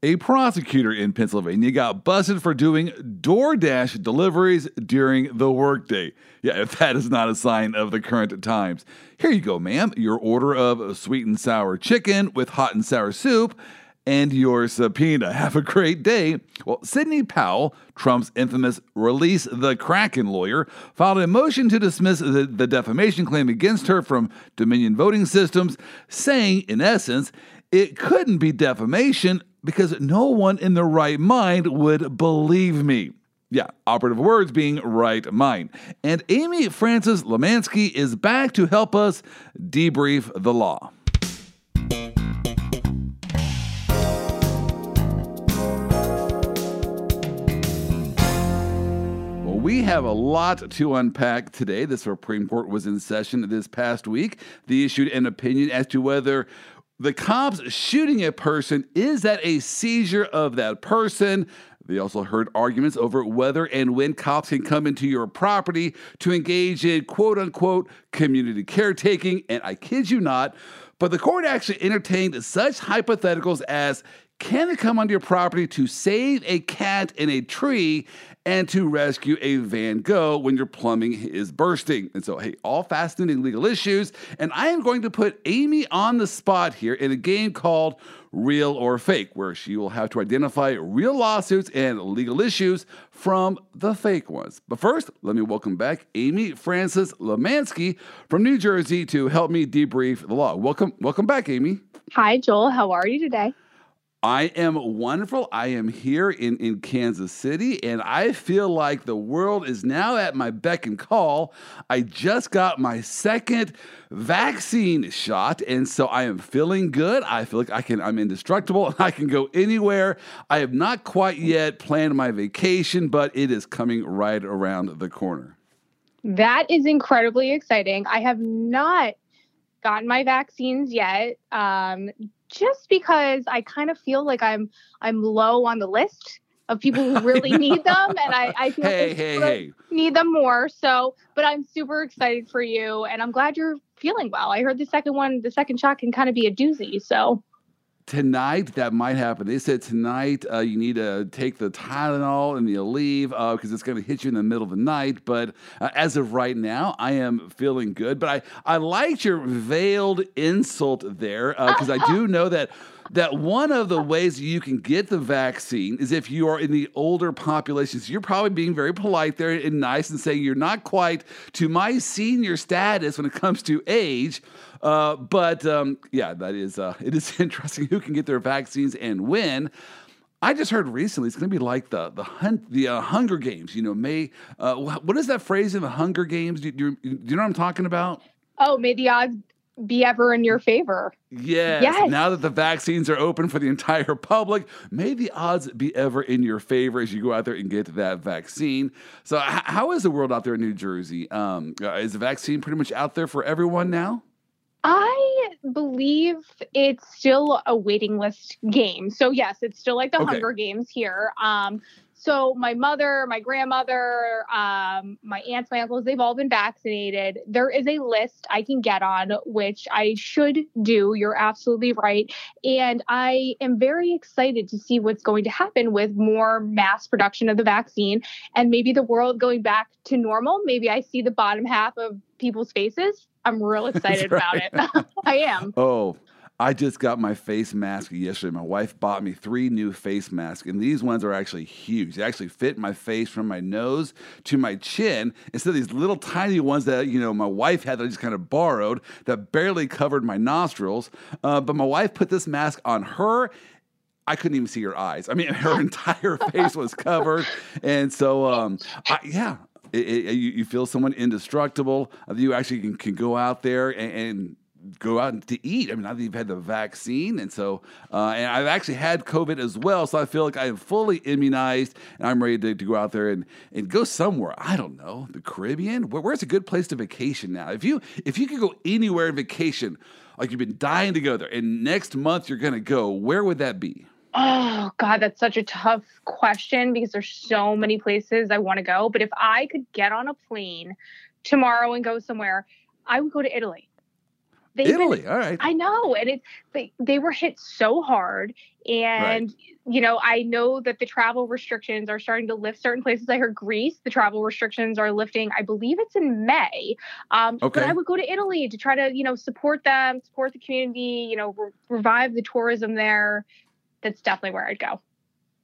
A prosecutor in Pennsylvania got busted for doing DoorDash deliveries during the workday. Yeah, if that is not a sign of the current times. Here you go, ma'am. Your order of sweet and sour chicken with hot and sour soup and your subpoena. Have a great day. Well, Sidney Powell, Trump's infamous release the Kraken lawyer, filed a motion to dismiss the, the defamation claim against her from Dominion Voting Systems, saying, in essence, it couldn't be defamation because no one in their right mind would believe me. Yeah, operative words being right mind. And Amy Frances Lemansky is back to help us debrief the law. Well, we have a lot to unpack today. The Supreme Court was in session this past week. They issued an opinion as to whether the cops shooting a person is that a seizure of that person they also heard arguments over whether and when cops can come into your property to engage in quote unquote community caretaking. And I kid you not, but the court actually entertained such hypotheticals as can they come onto your property to save a cat in a tree and to rescue a Van Gogh when your plumbing is bursting? And so, hey, all fascinating legal issues. And I am going to put Amy on the spot here in a game called Real or Fake, where she will have to identify real lawsuits and legal issues from the fake ones. But first, let me welcome back Amy Frances Lemansky from New Jersey to help me debrief the law. Welcome, welcome back, Amy. Hi, Joel. How are you today? I am wonderful. I am here in, in Kansas City, and I feel like the world is now at my beck and call. I just got my second vaccine shot, and so I am feeling good. I feel like I can, I'm indestructible. I can go anywhere. I have not quite yet planned my vacation, but it is coming right around the corner. That is incredibly exciting. I have not gotten my vaccines yet. Um, just because I kind of feel like I'm I'm low on the list of people who really need them, and I, I feel hey, like hey, hey. need them more. So, but I'm super excited for you, and I'm glad you're feeling well. I heard the second one, the second shot can kind of be a doozy. So tonight that might happen. They said tonight uh, you need to take the Tylenol and the Aleve because uh, it's going to hit you in the middle of the night. But uh, as of right now, I am feeling good. But I, I liked your veiled insult there because I do know that that one of the ways you can get the vaccine is if you are in the older populations. You're probably being very polite there and nice and saying you're not quite to my senior status when it comes to age. Uh, but um, yeah, that is uh, it is interesting who can get their vaccines and when. I just heard recently it's going to be like the the hunt the uh, Hunger Games. You know, May. Uh, what is that phrase in the Hunger Games? Do, do, do you know what I'm talking about? Oh, may the odds be ever in your favor. Yes. yes. Now that the vaccines are open for the entire public, may the odds be ever in your favor as you go out there and get that vaccine. So, h- how is the world out there in New Jersey? Um, uh, is the vaccine pretty much out there for everyone now? I believe it's still a waiting list game. So yes, it's still like the okay. Hunger Games here. Um, so my mother, my grandmother, um, my aunts, my uncles, they've all been vaccinated. There is a list I can get on, which I should do. You're absolutely right. And I am very excited to see what's going to happen with more mass production of the vaccine and maybe the world going back to normal. Maybe I see the bottom half of people's faces. I'm real excited right. about it. I am. Oh, I just got my face mask yesterday. My wife bought me three new face masks, and these ones are actually huge. They actually fit my face from my nose to my chin instead of these little tiny ones that you know my wife had that I just kind of borrowed that barely covered my nostrils. Uh, but my wife put this mask on her. I couldn't even see her eyes. I mean, her entire face was covered, and so um, I, yeah, it, it, you, you, feel someone indestructible. You actually can, can go out there and, and go out to eat. I mean, I've had the vaccine, and so uh, and I've actually had COVID as well. So I feel like I am fully immunized, and I'm ready to, to go out there and, and go somewhere. I don't know, the Caribbean. Where, where's a good place to vacation now? If you if you could go anywhere vacation, like you've been dying to go there, and next month you're to go, where would that be? Oh God, that's such a tough question because there's so many places I want to go. But if I could get on a plane tomorrow and go somewhere, I would go to Italy Italy, been, all right. I know, and it's they, they were hit so hard, and right. you know I know that the travel restrictions are starting to lift certain places. I heard Greece, the travel restrictions are lifting. I believe it's in May. Um, okay. But I would go to Italy to try to you know support them, support the community, you know, re- revive the tourism there. That's definitely where I'd go.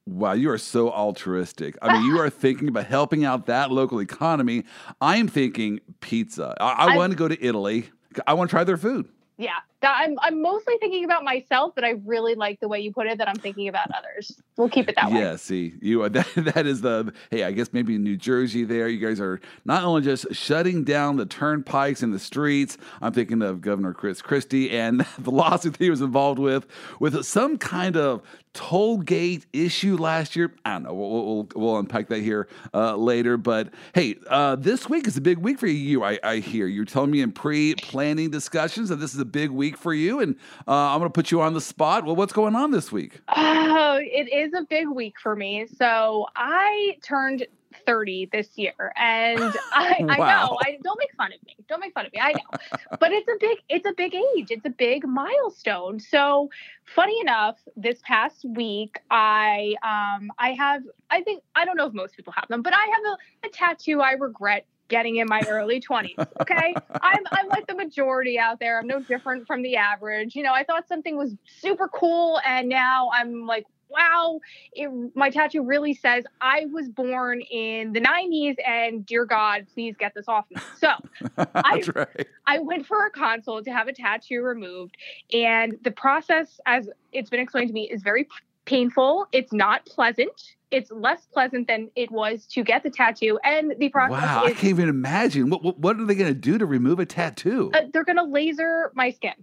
Wow, you are so altruistic. I mean, you are thinking about helping out that local economy. I am thinking pizza. I, I want to go to Italy. I want to try their food. Yeah, I'm I'm mostly thinking about myself, but I really like the way you put it. That I'm thinking about others. We'll keep it that way. Yeah, see, you are that that is the hey. I guess maybe in New Jersey, there you guys are not only just shutting down the turnpikes and the streets. I'm thinking of Governor Chris Christie and the lawsuit he was involved with, with some kind of toll gate issue last year. I don't know. We'll, we'll, we'll unpack that here uh, later. But hey, uh, this week is a big week for you. I, I hear you're telling me in pre-planning discussions that this is a big week for you, and uh, I'm going to put you on the spot. Well, what's going on this week? Oh, it is a big week for me. So I turned 30 this year and I, wow. I know I don't make fun of me don't make fun of me I know but it's a big it's a big age it's a big milestone so funny enough this past week I um I have I think I don't know if most people have them but I have a, a tattoo I regret getting in my early 20s okay I'm, I'm like the majority out there i'm no different from the average you know i thought something was super cool and now i'm like wow, it, my tattoo really says I was born in the 90s and dear God, please get this off me. So I, right. I went for a consult to have a tattoo removed. And the process, as it's been explained to me, is very painful. It's not pleasant. It's less pleasant than it was to get the tattoo. And the process Wow, is, I can't even imagine. What, what, what are they going to do to remove a tattoo? Uh, they're going to laser my skin.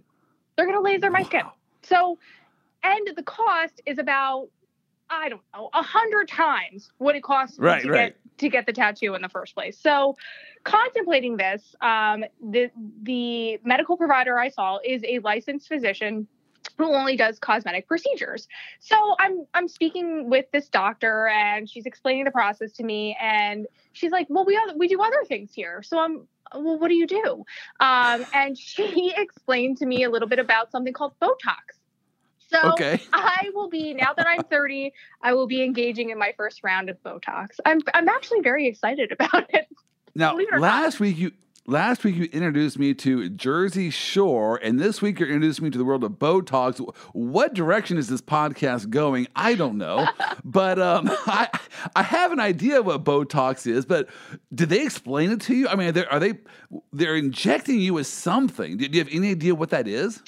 They're going to laser my wow. skin. So and the cost is about I don't know a hundred times what it costs right, to right. get to get the tattoo in the first place. So, contemplating this, um, the the medical provider I saw is a licensed physician who only does cosmetic procedures. So I'm I'm speaking with this doctor and she's explaining the process to me and she's like, "Well, we other, we do other things here." So I'm well, what do you do? Um, and she explained to me a little bit about something called Botox. So okay. I will be now that I'm 30, I will be engaging in my first round of Botox. I'm I'm actually very excited about it. Now, last not. week you last week you introduced me to Jersey Shore, and this week you're introducing me to the world of Botox. What direction is this podcast going? I don't know, but um, I I have an idea what Botox is. But did they explain it to you? I mean, are they, are they they're injecting you with something? Do you have any idea what that is?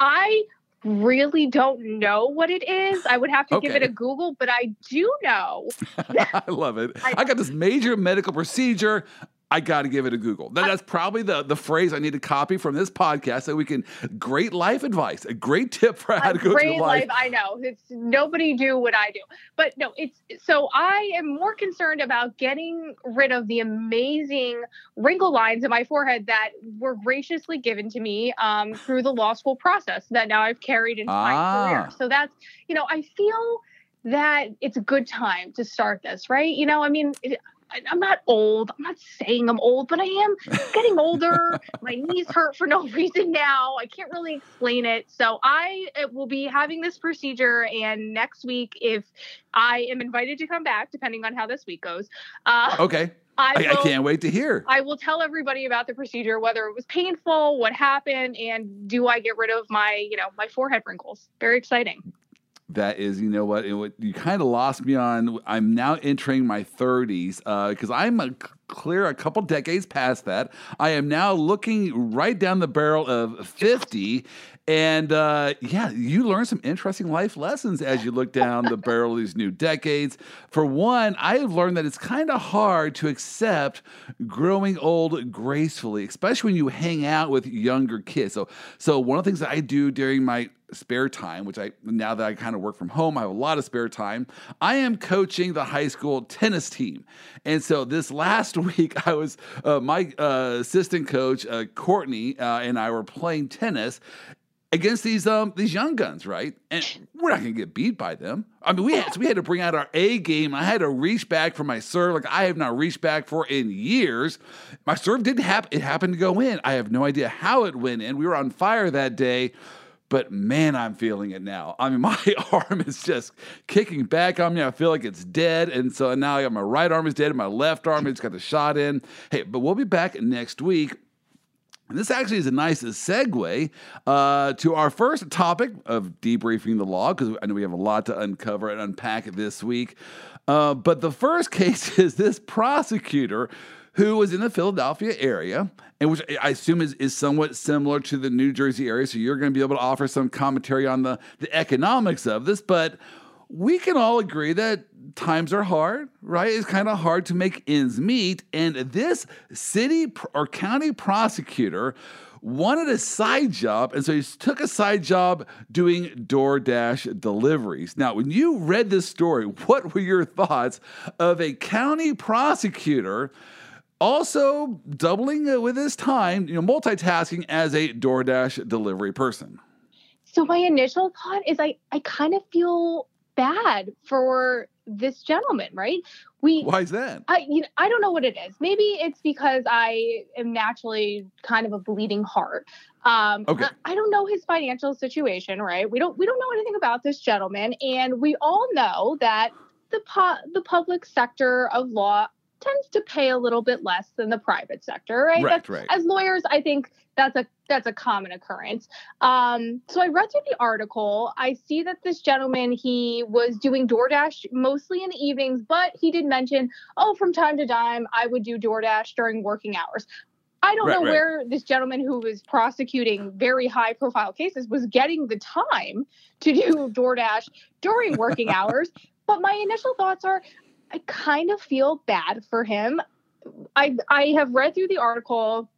I really don't know what it is. I would have to okay. give it a Google, but I do know. I love it. I, I, got this major medical procedure. I got to give it a Google. That, that's probably the, the phrase I need to copy from this podcast so we can great life advice, a great tip for how to go through life. life. I know it's nobody do what I do, but no, it's so I am more concerned about getting rid of the amazing wrinkle lines in my forehead that were graciously given to me um, through the law school process that now I've carried into ah. my career. So that's you know I feel that it's a good time to start this, right? You know, I mean. It, I'm not old. I'm not saying I'm old, but I am getting older. My knees hurt for no reason now. I can't really explain it. So I uh, will be having this procedure, and next week, if I am invited to come back, depending on how this week goes. Uh, okay. I, will, I, can't wait to hear. I will tell everybody about the procedure, whether it was painful, what happened, and do I get rid of my, you know, my forehead wrinkles. Very exciting that is, you know what, it, you kind of lost me on. I'm now entering my 30s because uh, I'm a clear a couple decades past that. I am now looking right down the barrel of 50. And uh, yeah, you learn some interesting life lessons as you look down the barrel of these new decades. For one, I have learned that it's kind of hard to accept growing old gracefully, especially when you hang out with younger kids. So, so one of the things that I do during my spare time, which I now that I kind of work from home, I have a lot of spare time. I am coaching the high school tennis team, and so this last week, I was uh, my uh, assistant coach, uh, Courtney, uh, and I were playing tennis. against these um these young guns, right? And we're not gonna get beat by them. I mean, we had so we had to bring out our A game. I had to reach back for my serve like I have not reached back for in years. My serve didn't happen; it happened to go in. I have no idea how it went in. We were on fire that day. But man, I'm feeling it now. I mean, my arm is just kicking back on me. I feel like it's dead. And so now I got my right arm is dead and my left arm has got the shot in. Hey, but we'll be back next week and this actually is a nice segue uh, to our first topic of debriefing the law, because I know we have a lot to uncover and unpack this week. Uh, but the first case is this prosecutor who was in the Philadelphia area, and which I assume is, is somewhat similar to the New Jersey area. So you're going to be able to offer some commentary on the, the economics of this. But we can all agree that times are hard, right? It's kind of hard to make ends meet. And this city or county prosecutor wanted a side job, and so he took a side job doing DoorDash deliveries. Now, when you read this story, what were your thoughts of a county prosecutor? Also, doubling with his time, you know, multitasking as a DoorDash delivery person. So my initial thought is I, I kind of feel bad for this gentleman, right? We Why is that? I you know, I don't know what it is. Maybe it's because I am naturally kind of a bleeding heart. Um okay. I, I don't know his financial situation, right? We don't we don't know anything about this gentleman and we all know that the po- the public sector of law tends to pay a little bit less than the private sector, right? Right, right. As lawyers, I think that's a that's a common occurrence. Um, so I read through the article. I see that this gentleman he was doing DoorDash mostly in the evenings, but he did mention, oh, from time to time I would do DoorDash during working hours. I don't right, know right. where this gentleman who was prosecuting very high profile cases was getting the time to do DoorDash during working hours. But my initial thoughts are I kind of feel bad for him. I I have read through the article.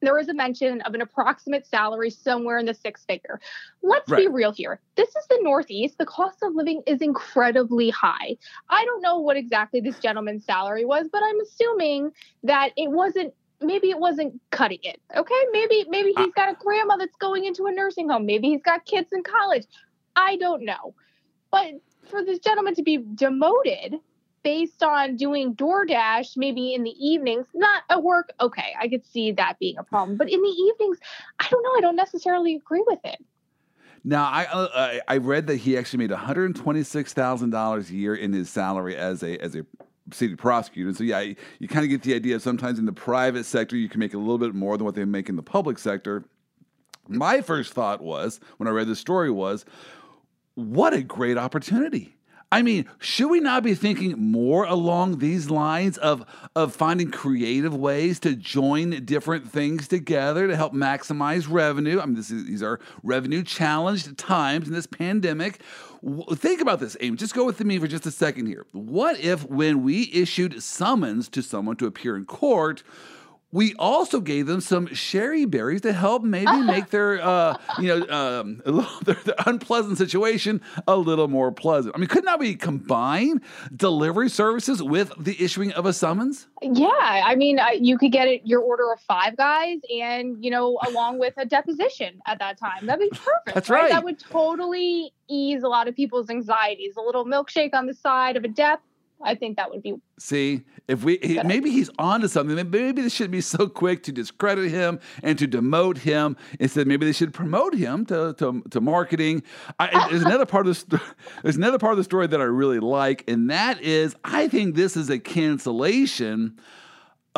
There was a mention of an approximate salary somewhere in the six figure. Let's right. be real here. This is the Northeast. The cost of living is incredibly high. I don't know what exactly this gentleman's salary was, but I'm assuming that it wasn't maybe it wasn't cutting it. Okay. Maybe maybe uh. he's got a grandma that's going into a nursing home. Maybe he's got kids in college. I don't know. But for this gentleman to be demoted based on doing DoorDash maybe in the evenings, not at work, okay, I could see that being a problem. But in the evenings, I don't know. I don't necessarily agree with it. Now, I uh, I read that he actually made one hundred twenty six thousand dollars a year in his salary as a as a city prosecutor. So yeah, you, you kind of get the idea. Sometimes in the private sector, you can make a little bit more than what they make in the public sector. My first thought was when I read the story was, what a great opportunity I mean, should we not be thinking more along these lines of, of finding creative ways to join different things together to help maximize revenue? I mean, is, these are revenue challenged times in this pandemic. Think about this, Amy. Just go with me for just a second here. What if, when we issued summons to someone to appear in court, we also gave them some Shari Berries to help maybe make their uh, you know um, little, their, their, unpleasant situation a little more pleasant. I mean, could not we combine delivery services with the issuing of a summons? Yeah, I mean, uh, you could get it, your order of five guys, and you know, along with a deposition at that time. That'd be perfect. That's right. right. That would totally ease a lot of people's anxieties. A little milkshake on the side of a death I think that would be. See, if we he, maybe he's onto something. Maybe they shouldn't be so quick to discredit him and to demote him. Instead, maybe they should promote him to to, to marketing. I, there's another part of the there's another part of the story that I really like, and that is I think this is a cancellation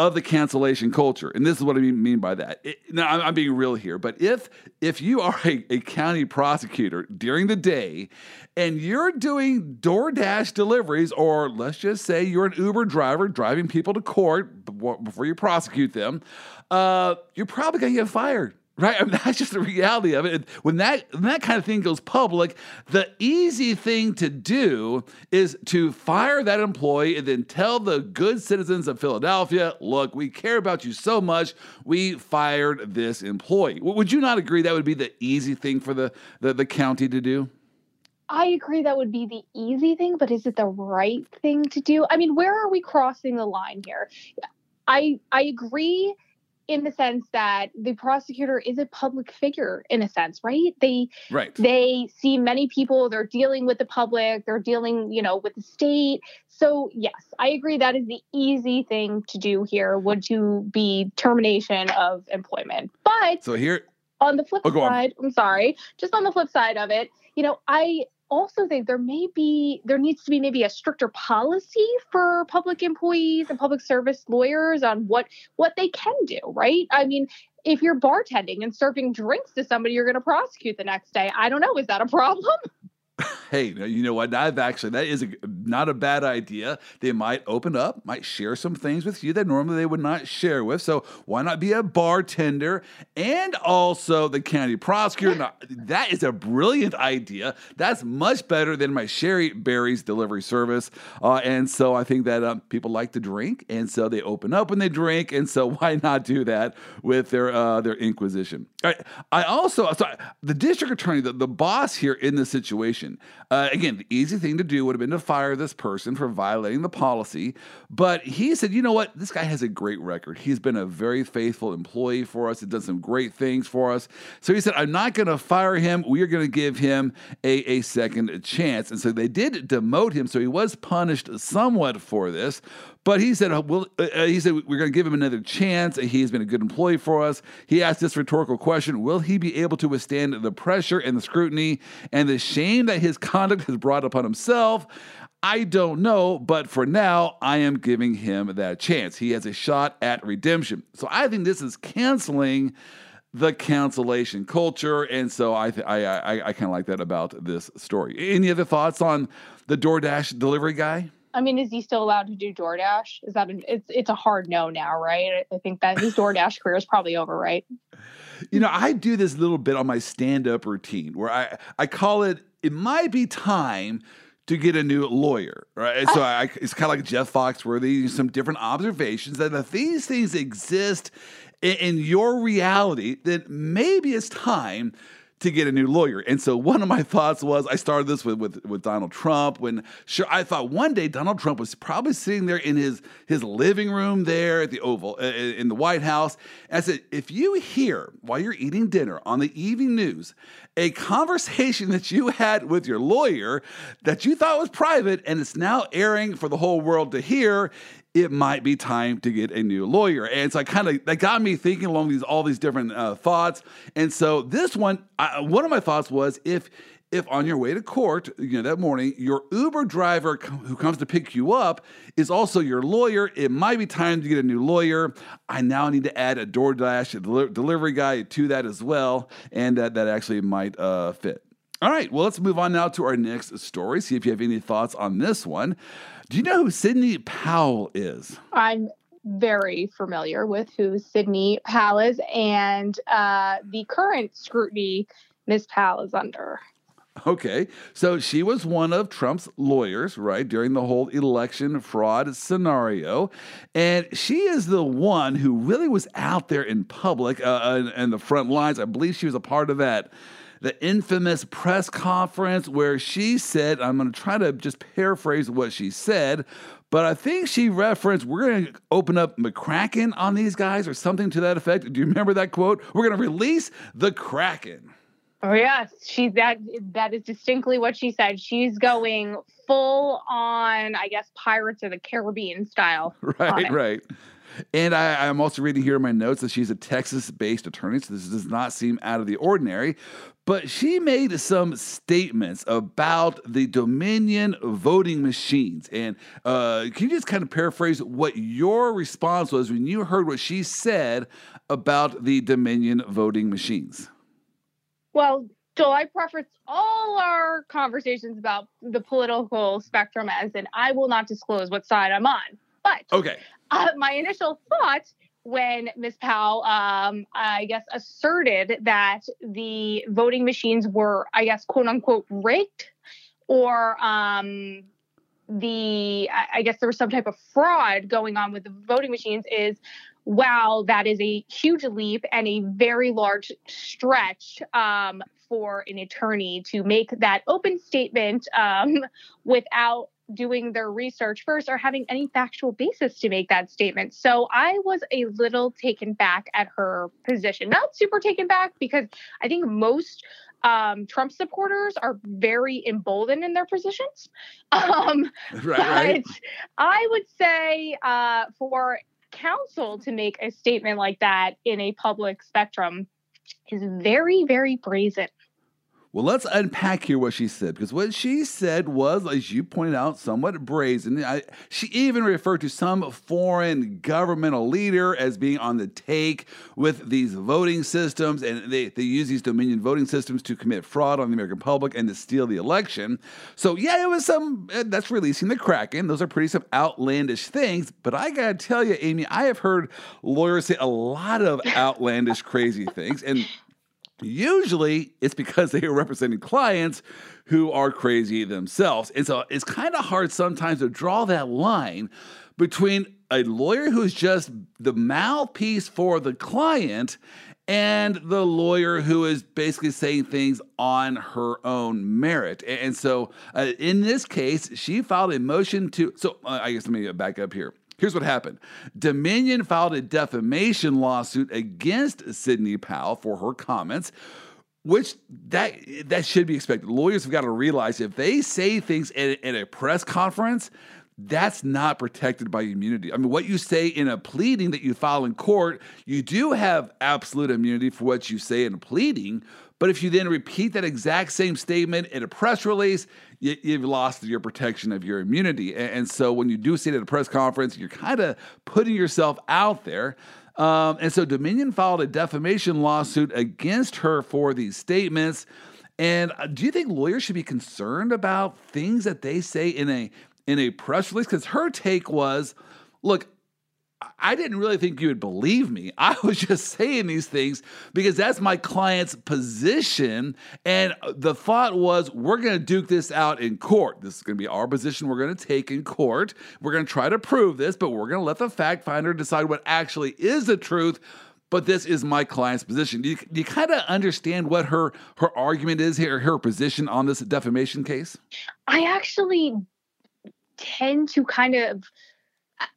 of the cancellation culture. And this is what I mean by that. It, now, I'm, I'm, being real here, but if if you are a, a, county prosecutor during the day and you're doing DoorDash deliveries, or let's just say you're an Uber driver driving people to court before you prosecute them, uh, you're probably going to get fired right? I mean, that's just the reality of it. When that when that kind of thing goes public, the easy thing to do is to fire that employee and then tell the good citizens of Philadelphia, "Look, we care about you so much, we fired this employee." Would you not agree that would be the easy thing for the the, the county to do? I agree that would be the easy thing, but is it the right thing to do? I mean, where are we crossing the line here? I I agree in the sense that the prosecutor is a public figure in a sense right? They right. they see many people they're dealing with the public they're dealing you know with the state. So yes i agree that is the easy thing to do here would to be termination of employment. But so here on the flip oh, side on. i'm sorry just on the flip side of it you know i also think there may be there needs to be maybe a stricter policy for public employees and public service lawyers on what what they can do right? I mean if you're bartending and serving drinks to somebody you're going to prosecute the next day. I don't know. Is that a problem hey, you know what? I've actually that is a, not a bad idea. They might open up, might share some things with you that normally they would not share with. So why not be a bartender and also the county prosecutor? Now, that is a brilliant idea. That's much better than my Shari Berries delivery service. Uh, and so I think that um, people like to drink, and so they open up when they drink, and so why not do that with their uh, their inquisition? I also so the district attorney, the, the boss here in this situation uh, again, the easy thing to do would have been to fire this person for violating the policy. But he said, you know what? This guy has a great record. He's been a very faithful employee for us. He's done some great things for us. So he said, I'm not going to fire him. We are going to give him a, a second chance. And so they did demote him. So he was punished somewhat for this. But he said, uh, well, uh, uh he said, we're going to give him another chance. He's been a good employee for us. He asked this rhetorical question Will he be able to withstand the pressure and the scrutiny and the shame that his conduct has brought upon himself? I don't know, but for now, I am giving him that chance. He has a shot at redemption. So I think this is canceling the cancellation culture, and so I th- I I, I kind of like that about this story. Any other thoughts on the DoorDash delivery guy? I mean, is he still allowed to do DoorDash? Is that an, it's it's a hard no now, right? I think that his DoorDash career is probably over, right? You know, I do this little bit on my stand-up routine where I I call it it might be time to get a new lawyer, right? So I, it's kind of like Jeff Foxworthy, some different observations that if these things exist in, in your reality, then maybe it's time to get a new lawyer. And so one of my thoughts was I started this with, with, with Donald Trump when sure I thought one day Donald Trump was probably sitting there in his his living room there at the Oval uh, uh, in the White House. And I said, if you hear while you're eating dinner on the evening news a conversation that you had with your lawyer that you thought was private and it's now airing for the whole world to hear, it might be time to get a new lawyer. And so I kind of that got me thinking along these all these different uh, thoughts. And so this one, I, one of my thoughts was if if on your way to court, you know that morning, your Uber driver who comes to pick you up is also your lawyer, it might be time to get a new lawyer. I now need to add a DoorDash a del- delivery guy to that as well, and that that actually might uh, fit. All right, well, let's move on now to our next story. See if you have any thoughts on this one. Do you know who Sidney Powell is? I'm very familiar with who Sidney Powell is and uh, the current scrutiny Miss Powell is under. Okay, so she was one of Trump's lawyers, right, during the whole election fraud scenario. And she is the one who really was out there in public uh, and, and the front lines. I believe she was a part of that the infamous press conference where she said, I'm going to try to just paraphrase what she said, but I think she referenced, we're going to open up McCracken on these guys or something to that effect. Do you remember that quote? We're going to release the Kraken. Oh yes, she that that is distinctly what she said. She's going full on, I guess, Pirates of the Caribbean style. Right, right. And I, am also reading here in my notes that she's a Texas based attorney, so this does not seem out of the ordinary. But she made some statements about the Dominion voting machines. And uh, can you just kind of paraphrase what your response was when you heard what she said about the Dominion voting machines? Well, so I preface all our conversations about the political spectrum as in I will not disclose what side I'm on. But okay uh, my initial thought when Ms. Powell, um, I guess, asserted that the voting machines were, I guess, quote unquote, rigged, or um, the, I guess, there was some type of fraud going on with the voting machines, is wow, that is a huge leap and a very large stretch um, for an attorney to make that open statement um, without doing their research first or having any factual basis to make that statement. So I was a little taken back at her position. Not super taken back because I think most um, Trump supporters are very emboldened in their positions. Um, right, but right. I would say uh, for counsel to make a statement like that in a public spectrum is very, very brazen. Well, let's unpack here what she said because what she said was, as you pointed out, somewhat brazen. I, she even referred to some foreign governmental leader as being on the take with these voting systems, and they, they use these Dominion voting systems to commit fraud on the American public and to steal the election. So, yeah, it was some eh, that's releasing the Kraken. Those are pretty some outlandish things. But I got to tell you, Amy, I have heard lawyers say a lot of outlandish, crazy things. And Usually it's because they are representing clients who are crazy themselves. And so it's kind of hard sometimes to draw that line between a lawyer who's just the mouthpiece for the client and the lawyer who is basically saying things on her own merit. And so uh, in this case, she filed a motion to. So uh, I guess let me back up here. Here's what happened Dominion filed a defamation lawsuit against Sidney Powell for her comments which that that should be expected. Lawyers have got to realize if they say things at, at, a press conference, that's not protected by immunity. I mean, what you say in a pleading that you file in court, you do have absolute immunity for what you say in a pleading. But if you then repeat that exact same statement in a press release, you, have lost your protection of your immunity. And, and, so when you do say it at a press conference, you're kind of putting yourself out there. Um, and so Dominion filed a defamation lawsuit against her for these statements. And uh, do you think lawyers should be concerned about things that they say in a in a press release? Because her take was, look, I didn't really think you would believe me. I was just saying these things because that's my client's position. And the thought was, we're going to duke this out in court. This is going to be our position we're going to take in court. We're going to try to prove this, but we're going to let the fact finder decide what actually is the truth. But this is my client's position. Do you, you kind of understand what her her argument is here, her position on this defamation case? I actually tend to kind of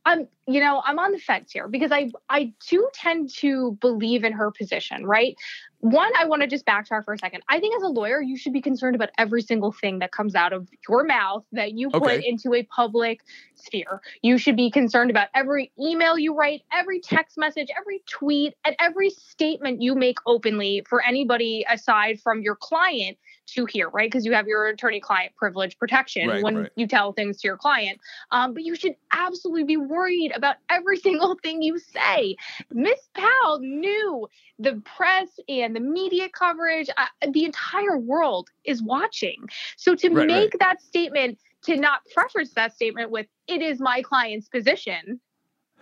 I'm, you know, I'm on the fence here because I, I do tend to believe in her position, right? One, I want to just backtrack for a second. I think as a lawyer, you should be concerned about every single thing that comes out of your mouth that you put into a public sphere. You should be concerned about every email you write, every text message, every tweet, and every statement you make openly for anybody aside from your client to hear, right? Because you have your attorney client privilege protection right, when right. you tell things to your client. Um, but you should absolutely be worried about every single thing you say. Miss Powell knew the press and the media coverage, uh, the entire world is watching. So to right, make that statement, to not preface that statement with, it is my client's position.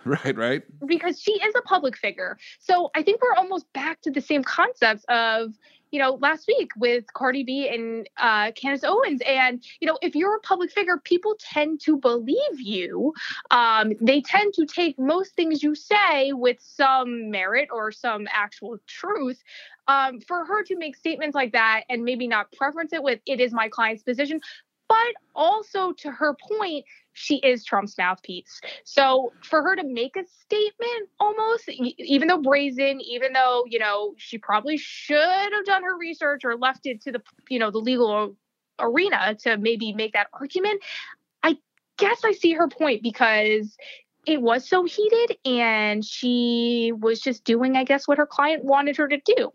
Right, right. Because she is a public figure. So I think we're almost back to the same concepts of, you know, last week with Cardi B and uh, Candace Owens. And, you know, if you're a public figure, people tend to believe you. Um, they tend to take most things you say with some merit or some actual truth. Um, for her to make statements like that and maybe not preference it with, it is my client's position, but also to her point, she is Trump's mouthpiece. So for her to make a statement almost, even though brazen, even though, you know, she probably should have done her research or left it to the, you know, the legal arena to maybe make that argument, I guess I see her point because it was so heated and she was just doing, I guess, what her client wanted her to do.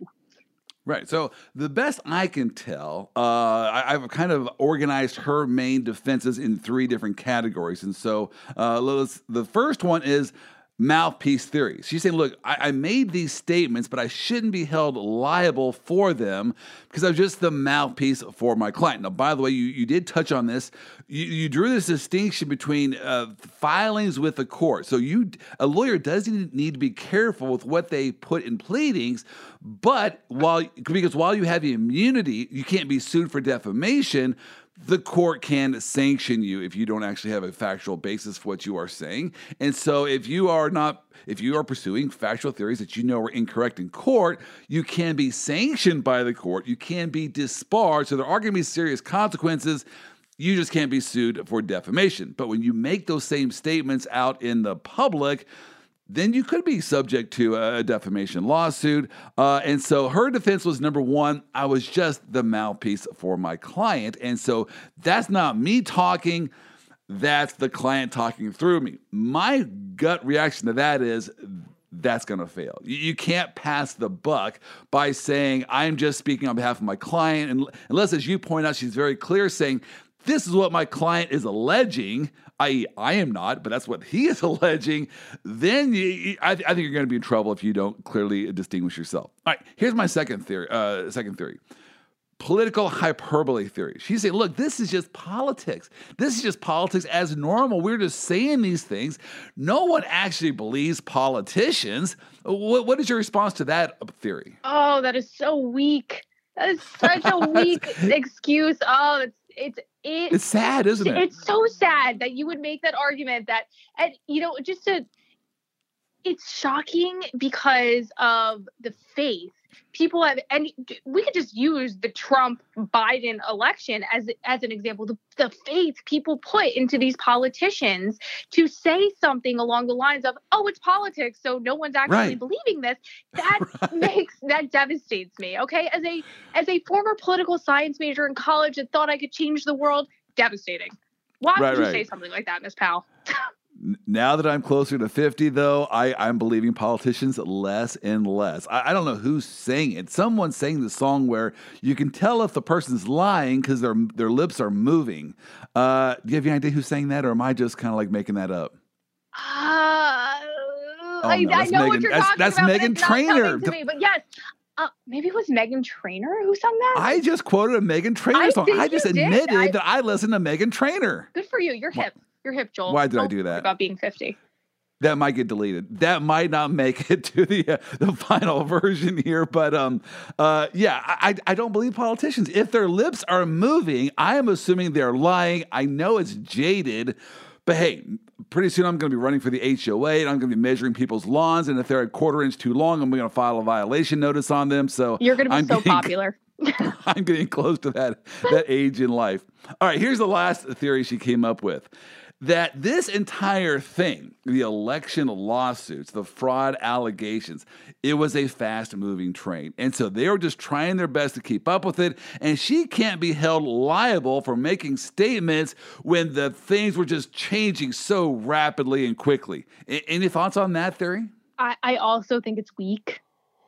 Right. So the best I can tell, uh, I, have kind of organized her main defenses in three different categories. And so uh, the first one is mouthpiece theory. She's saying, look, I, I, made these statements, but I shouldn't be held liable for them because I'm just the mouthpiece for my client. Now, by the way, you, you did touch on this. You, you drew this distinction between uh, filings with the court. So you, a lawyer doesn't need to be careful with what they put in pleadings, but while because while you have immunity, you can't be sued for defamation the court can sanction you if you don't actually have a factual basis for what you are saying. And so if you are not if you are pursuing factual theories that you know are incorrect in court, you can be sanctioned by the court. You can be disbarred. So there are going to be serious consequences you just can't be sued for defamation. But when you make those same statements out in the public, then you could be subject to a defamation lawsuit. Uh, and so her defense was number one, I was just the mouthpiece for my client. And so that's not me talking, that's the client talking through me. My gut reaction to that is, that's going to fail. You can't pass the buck by saying, I'm just speaking on behalf of my client. And unless, as you point out, she's very clear saying, this is what my client is alleging, i.e., I am not, but that's what he is alleging, then you, I, I, think you're going to be in trouble if you don't clearly distinguish yourself. All right, here's my second theory. Uh, second theory. Political hyperbole theory. She's saying, look, this is just politics. This is just politics as normal. We're just saying these things. No one actually believes politicians. What, what is your response to that theory? Oh, that is so weak. That is such a weak excuse. Oh, it's it's it, it's sad, isn't it? It's so sad that you would make that argument that, and you know, just to, it's shocking because of the faith people have and we could just use the Trump Biden election as as an example the, the faith people put into these politicians to say something along the lines of oh it's politics so no one's actually right. believing this. That right. makes that devastates me okay? As a as a former political science major in college that thought I could change the world devastating. Why right, would you say something like that Miss Powell Now that I'm closer to 50, though, I, I'm believing politicians less and less. I, I don't know who's saying it. Someone's saying the song where you can tell if the person's lying because their, their lips are moving. Uh, do you have any idea who's saying that, or am I just kind of like making that up? Uh, oh, I, no, I, know Meghan, what you're that's, talking that's about. Meghan Trainor. To me, but yes, uh, maybe it was Meghan Trainor who sung that. I just quoted a Meghan Trainor I song. I just admitted I, that I listened to Meghan Trainor. Good for you. You're hip. You're hip, Joel. Why did I do that? About being 50. That might get deleted. That might not make it to the uh, the final version here, but um, uh, yeah, I I don't believe politicians. If their lips are moving, I am assuming they're lying. I know it's jaded, but hey, pretty soon I'm going to be running for the HOA and I'm going to be measuring people's lawns. And if they're a quarter inch too long, I'm going to file a violation notice on them. So you're going to be I'm so getting, popular. I'm getting close to that that age in life. All right, here's the last theory she came up with that this entire thing, the election lawsuits, the fraud allegations, it was a fast moving train. And so they were just trying their best to keep up with it. And she can't be held liable for making statements when the things were just changing so rapidly and quickly. Any thoughts on that theory? I, I also think it's weak.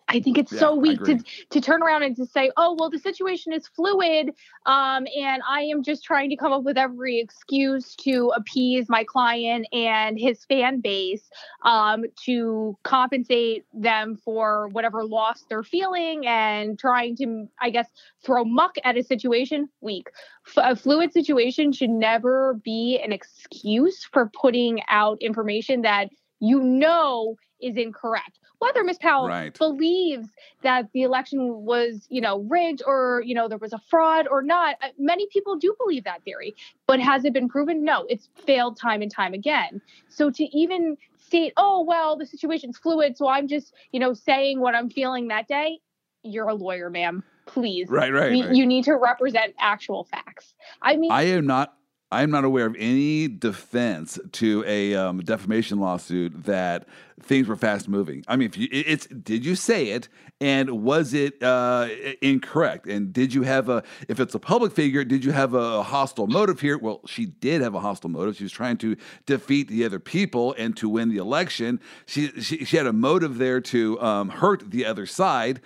I think it's yeah, so weak to to turn around and to say, "Oh, well, the situation is fluid, um, and I am just trying to come up with every excuse to appease my client and his fan base um, to compensate them for whatever loss they're feeling, and trying to, I guess, throw muck at a situation." Weak. F- a fluid situation should never be an excuse for putting out information that you know is incorrect. Whether Ms. Powell right. believes that the election was, you know, rigged or, you know, there was a fraud or not, uh, many people do believe that theory. But has it been proven? No, it's failed time and time again. So to even state, oh, well, the situation's fluid, so I'm just, you know, saying what I'm feeling that day, you're a lawyer, ma'am. Please. Right, right, we, right. You need to represent actual facts. I mean, I am not I am not aware of any defense to a um, defamation lawsuit that things were fast moving. I mean, if you, it's did you say it and was it uh, incorrect? And did you have a if it's a public figure, did you have a hostile motive here? Well, she did have a hostile motive. She was trying to defeat the other people and to win the election. She she, she had a motive there to um, hurt the other side.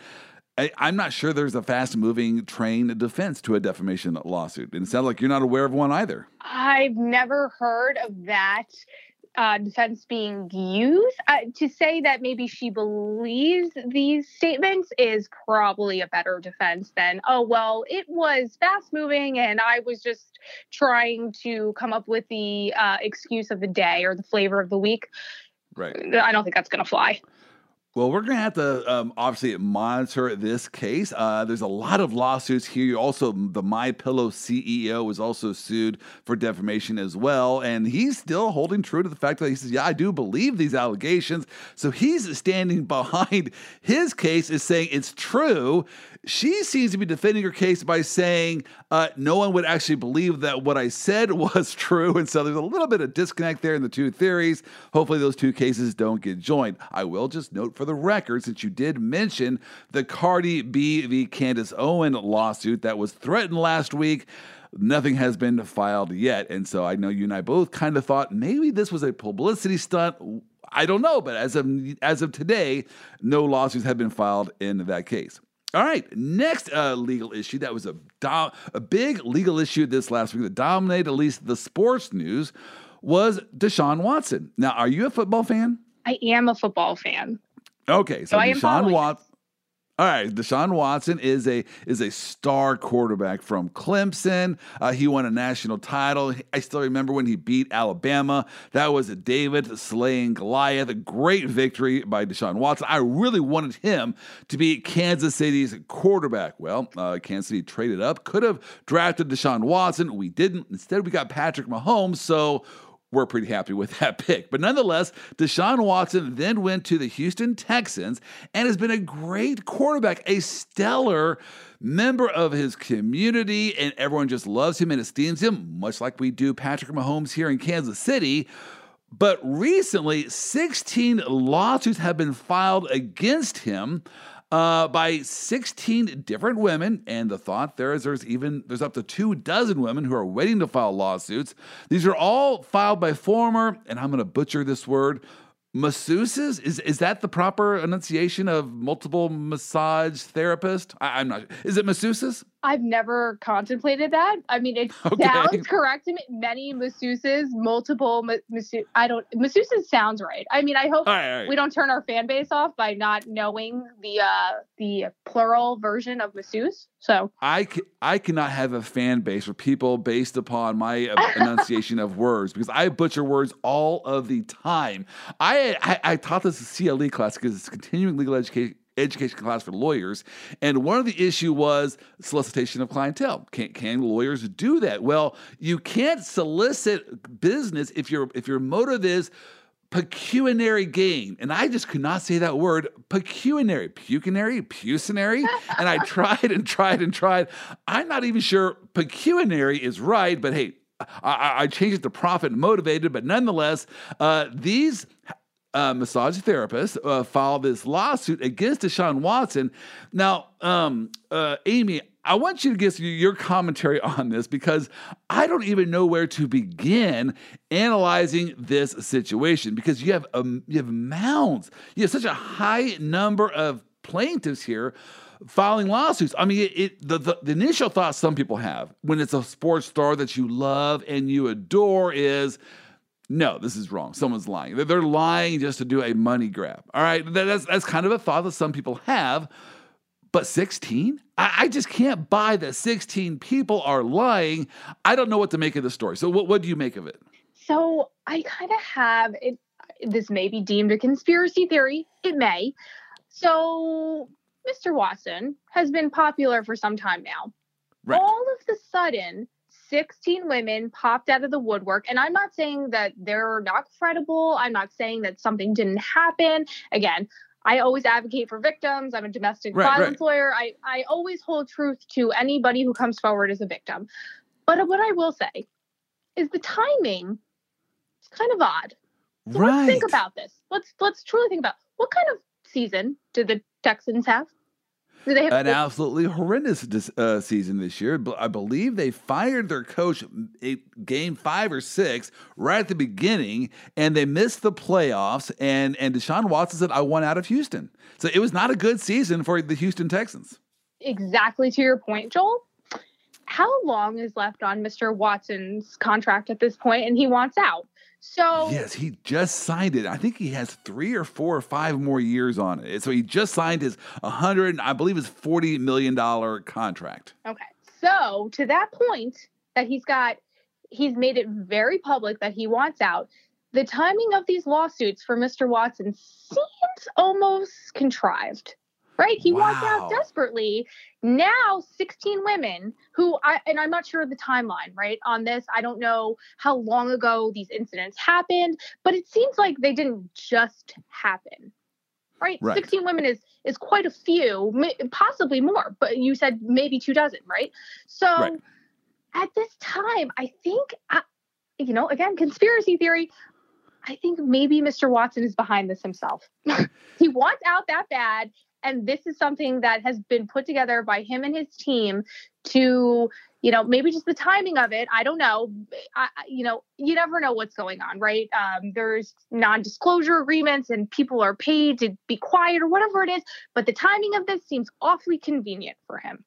I, am not sure there's a fast moving train defense to a defamation lawsuit. And it sounds like you're not aware of one either. I've never heard of that uh, defense being used. Uh, to say that maybe she believes these statements is probably a better defense than, oh, well, it was fast moving and I was just trying to come up with the uh, excuse of the day or the flavor of the week. Right. I don't think that's going to fly. Well, we're going to have to um, obviously monitor this case. Uh, there's a lot of lawsuits here. You also, the My Pillow CEO was also sued for defamation as well, and he's still holding true to the fact that he says, "Yeah, I do believe these allegations." So he's standing behind his case, is saying it's true. She seems to be defending her case by saying uh, no one would actually believe that what I said was true, and so there's a little bit of disconnect there in the two theories. Hopefully, those two cases don't get joined. I will just note for the record, since you did mention the Cardi B v. Candace Owen lawsuit that was threatened last week. Nothing has been filed yet. And so I know you and I both kind of thought maybe this was a publicity stunt. I don't know, but as of as of today, no lawsuits have been filed in that case. All right, next uh, legal issue that was a do- a big legal issue this last week that dominated at least the sports news was Deshaun Watson. Now, are you a football fan? I am a football fan. Okay, so, so Deshaun Watson. All right, Deshaun Watson is a is a star quarterback from Clemson. Uh, he won a national title. I still remember when he beat Alabama. That was a David slaying Goliath. A great victory by Deshaun Watson. I really wanted him to be Kansas City's quarterback. Well, uh, Kansas City traded up. Could have drafted Deshaun Watson. We didn't. Instead, we got Patrick Mahomes. So we're pretty happy with that pick. But nonetheless, Deshaun Watson then went to the Houston Texans and has been a great quarterback, a stellar member of his community, and everyone just loves him and esteems him, much like we do Patrick Mahomes here in Kansas City. But recently, 16 lawsuits have been filed against him uh, by 16 different women. And the thought there is there's even there's up to two dozen women who are waiting to file lawsuits. These are all filed by former, and I'm going to butcher this word, masseuses is is that the proper enunciation of multiple massage therapist I, am not is it masseuses i've never contemplated that i mean it okay. sounds correct to me many masseuses multiple masseuse i don't masseuses sounds right i mean i hope all right, all right. we don't turn our fan base off by not knowing the uh the plural version of masseuse so I, I cannot have a fan base for people based upon my uh, enunciation of words because I butcher words all of the time. I I, I taught this CLE class because it's continuing legal education education class for lawyers. And one of the issue was solicitation of clientele. Can, can lawyers do that? Well, you can't solicit business if your if your motive is pecuniary gain. And I just could not say that word pecuniary, pecuniary, pucinary. and I tried and tried and tried. I'm not even sure pecuniary is right, but hey, I, I changed it to profit motivated. But nonetheless, uh, these uh, massage therapist uh, filed this lawsuit against Deshaun Watson. Now, um, uh, Amy, I want you to give your commentary on this because I don't even know where to begin analyzing this situation because you have um, you have mounds, you have such a high number of plaintiffs here filing lawsuits. I mean, it, it the, the, the initial thought some people have when it's a sports star that you love and you adore is no, this is wrong. Someone's lying. They're lying just to do a money grab. All right. That's, that's kind of a thought that some people have. But 16? I, I just can't buy that 16 people are lying. I don't know what to make of the story. So, what, what do you make of it? So, I kind of have it. This may be deemed a conspiracy theory. It may. So, Mr. Watson has been popular for some time now. Right. All of the sudden, 16 women popped out of the woodwork. And I'm not saying that they're not credible. I'm not saying that something didn't happen. Again, I always advocate for victims. I'm a domestic right, violence right. lawyer. I, I always hold truth to anybody who comes forward as a victim. But what I will say is the timing is kind of odd. So right. let's think about this. Let's let's truly think about what kind of season did the Texans have? An absolutely horrendous uh, season this year. I believe they fired their coach game five or six right at the beginning, and they missed the playoffs. And and Deshaun Watson said, "I want out of Houston." So it was not a good season for the Houston Texans. Exactly to your point, Joel. How long is left on Mr. Watson's contract at this point, and he wants out? So yes, he just signed it. I think he has three or four or five more years on it. So he just signed his 100, I believe, his 40 million dollar contract. Okay, so to that point, that he's got, he's made it very public that he wants out. The timing of these lawsuits for Mr. Watson seems almost contrived right? He wow. wants out desperately. Now, 16 women who I and I'm not sure of the timeline, right? On this, I don't know how long ago these incidents happened, but it seems like they didn't just happen. Right? right. 16 women is is quite a few, possibly more, but you said maybe two dozen, right? So right. at this time, I think I, you know, again, conspiracy theory, I think maybe Mr. Watson is behind this himself. he wants out that bad and this is something that has been put together by him and his team to you know maybe just the timing of it i don't know. I, you know you never know what's going on right? Um, there's non-disclosure agreements and people are paid to be quiet or whatever it is but the timing of this seems awfully convenient for him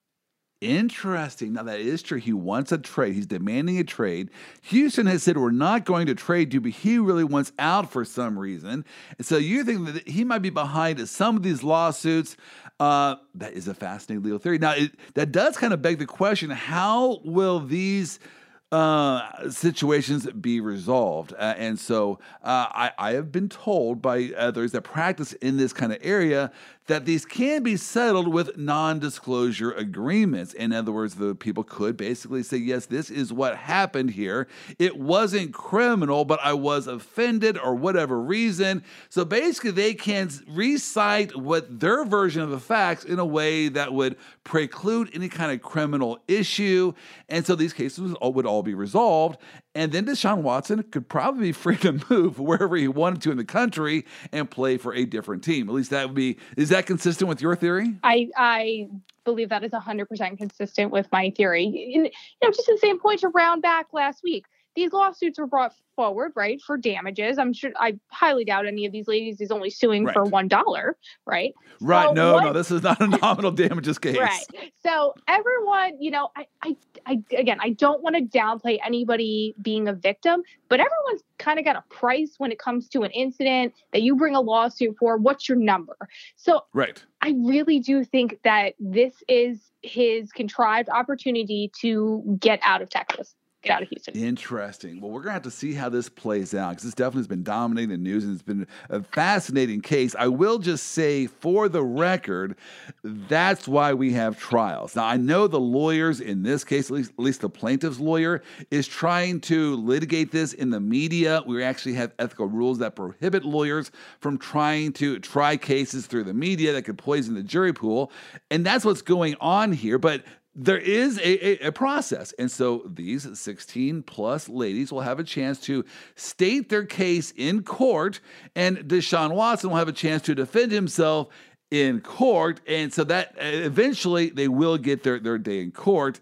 Interesting. Now, that is true. He wants a trade. He's demanding a trade. Houston has said, We're not going to trade you, but he really wants out for some reason. And so you think that he might be behind some of these lawsuits. Uh, that is a fascinating legal theory. Now, it, that does kind of beg the question how will these uh, situations be resolved. Uh, and so uh, I, I, have been told by others that practice in this kind of area that these can be settled with non disclosure agreements. In other words, the people could basically say, yes, this is what happened here. It wasn't criminal, but I was offended or whatever reason. So basically, they can recite what their version of the facts in a way that would preclude any kind of criminal issue. And so these cases would all be resolved. And then Deshaun Watson could probably be free to move wherever he wanted to in the country and play for a different team. At least that would be, is that consistent with your theory? I, I believe that is 100% consistent with my theory. And, you know, just the same point to round back last week these lawsuits were brought forward, right, for damages. I'm sure I highly doubt any of these ladies is only suing right. for one dollar, right? Right. So no, what, no, this is not a nominal damages case. Right. So everyone, you know, I, I, I again, I don't want to downplay anybody being a victim, but everyone's kind of got a price when it comes to an incident that you bring a lawsuit for. What's your number? So right. I really do think that this is his contrived opportunity to get out of Texas get out of Houston. Interesting. Well, we're going to have to see how this plays out because this definitely has been dominating the news and it's been a fascinating case. I will just say, for the record, that's why we have trials. Now, I know the lawyers in this case, at least, at least the plaintiff's lawyer, is trying to litigate this in the media. We actually have ethical rules that prohibit lawyers from trying to try cases through the media that could poison the jury pool. And that's what's going on here. But there is a, a, a, process. And so these 16 plus ladies will have a chance to state their case in court, and Deshaun Watson will have a chance to defend himself in court. And so that uh, eventually they will get their, their day in court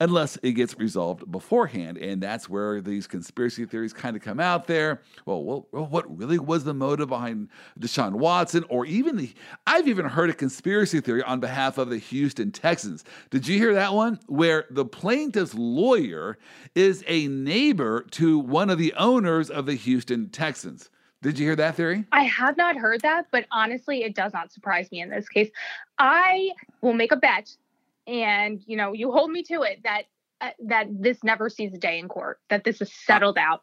unless it gets resolved beforehand. And that's where these conspiracy theories kind of come out there. Well, well, what really was the motive behind Deshaun Watson? Or even the, I've even heard a conspiracy theory on behalf of the Houston Texans. Did you hear that one? Where the plaintiff's lawyer is a neighbor to one of the owners of the Houston Texans. Did you hear that theory? I have not heard that, but honestly, it does not surprise me in this case. I will make a bet and you know you hold me to it that uh, that this never sees a day in court that this is settled out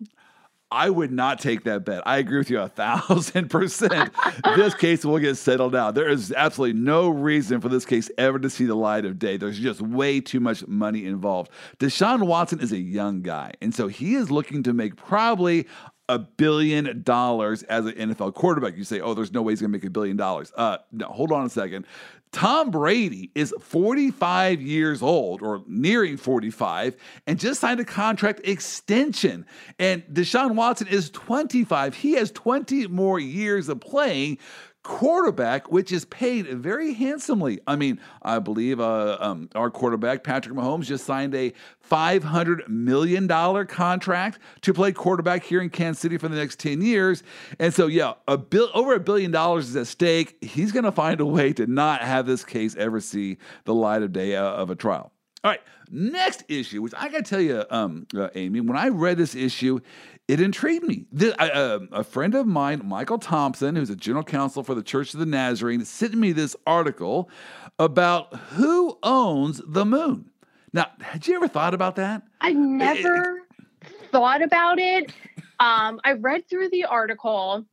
I would not take that bet. I agree with you a thousand percent. this case will get settled out. There is absolutely no reason for this case ever to see the light of day. There's just way too much money involved. Deshaun Watson is a young guy, and so he is looking to make probably a billion dollars as an NFL quarterback. You say, oh, there's no way he's going to make a billion dollars. Uh, no, hold on a second. Tom Brady is 45 years old or nearing 45 and just signed a contract extension. And Deshaun Watson is 25. He has 20 more years of playing quarterback, which is paid very handsomely. I mean, I believe uh, um, our quarterback, Patrick Mahomes, just signed a $500 million contract to play quarterback here in Kansas City for the next 10 years. And so, yeah, a over a billion dollars is at stake. He's going to find a way to not have this case ever see the light of day uh, of a trial. All right, next issue, which I got to tell you, um, uh, Amy, when I read this issue, it intrigued me. The, uh, a friend of mine, Michael Thompson, who's a general counsel for the Church of the Nazarene, sent me this article about who owns the moon. Now, had you ever thought about that? I never it, thought about it. Um, I read through the article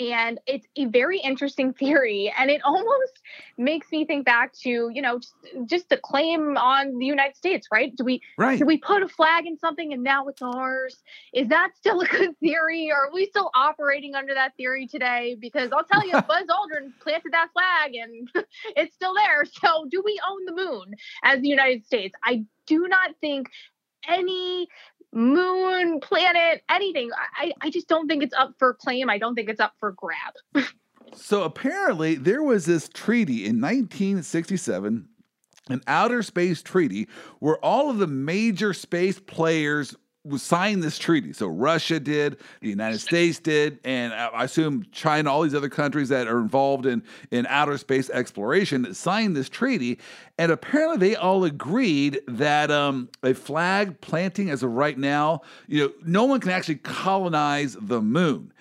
And it's a very interesting theory. And it almost makes me think back to, you know, just, just the claim on the United States, right? Do we right. do we put a flag in something and now it's ours? Is that still a good theory? Or are we still operating under that theory today? Because I'll tell you, Buzz Aldrin planted that flag and it's still there. So do we own the moon as the United States? I do not think any moon, planet, anything. I, I just don't think it's up for claim. I don't think it's up for grab. so apparently, there was this treaty in 1967, an outer space treaty, where all of the major space players signed this treaty. So Russia did, the United States did, and I assume China, all these other countries that are involved in, in outer space exploration signed this treaty. And apparently they all agreed that um, a flag planting as of right now, you know, no one can actually colonize the moon.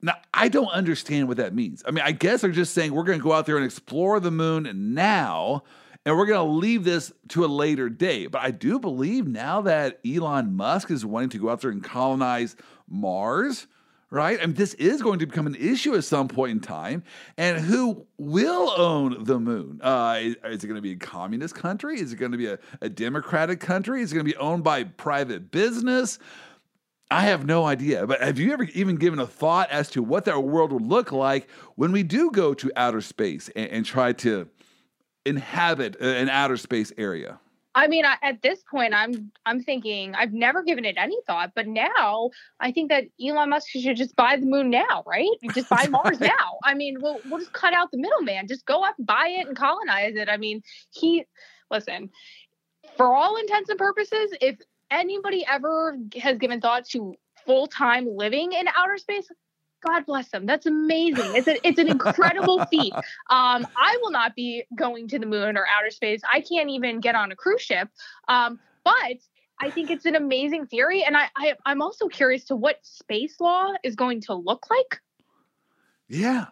Now, I don't understand what that means. I mean, I guess they're just saying we're going to go out there and explore the moon now and we're going to leave this to a later date. But I do believe now that Elon Musk is wanting to go out there and colonize Mars, right? I mean, this is going to become an issue at some point in time. And who will own the moon? Uh, is, is, it going to be a communist country? Is it going to be a, a democratic country? Is it going to be owned by private business? I have no idea. But have you ever even given a thought as to what that world would look like when we do go to outer space and, and try to inhabit an outer space area? I mean, I, at this point, I'm I'm thinking I've never given it any thought, but now I think that Elon Musk should just buy the moon now, right? Just buy Mars now. I mean, we'll we'll just cut out the middleman. Just go up, buy it, and colonize it. I mean, he listen for all intents and purposes. If anybody ever has given thought to full time living in outer space, God bless them. That's amazing. It's a, it's an incredible feat. Um, I will not be going to the moon or outer space. I can't even get on a cruise ship. Um, but I think it's an amazing theory, and I, I I'm also curious to what space law is going to look like. Yeah.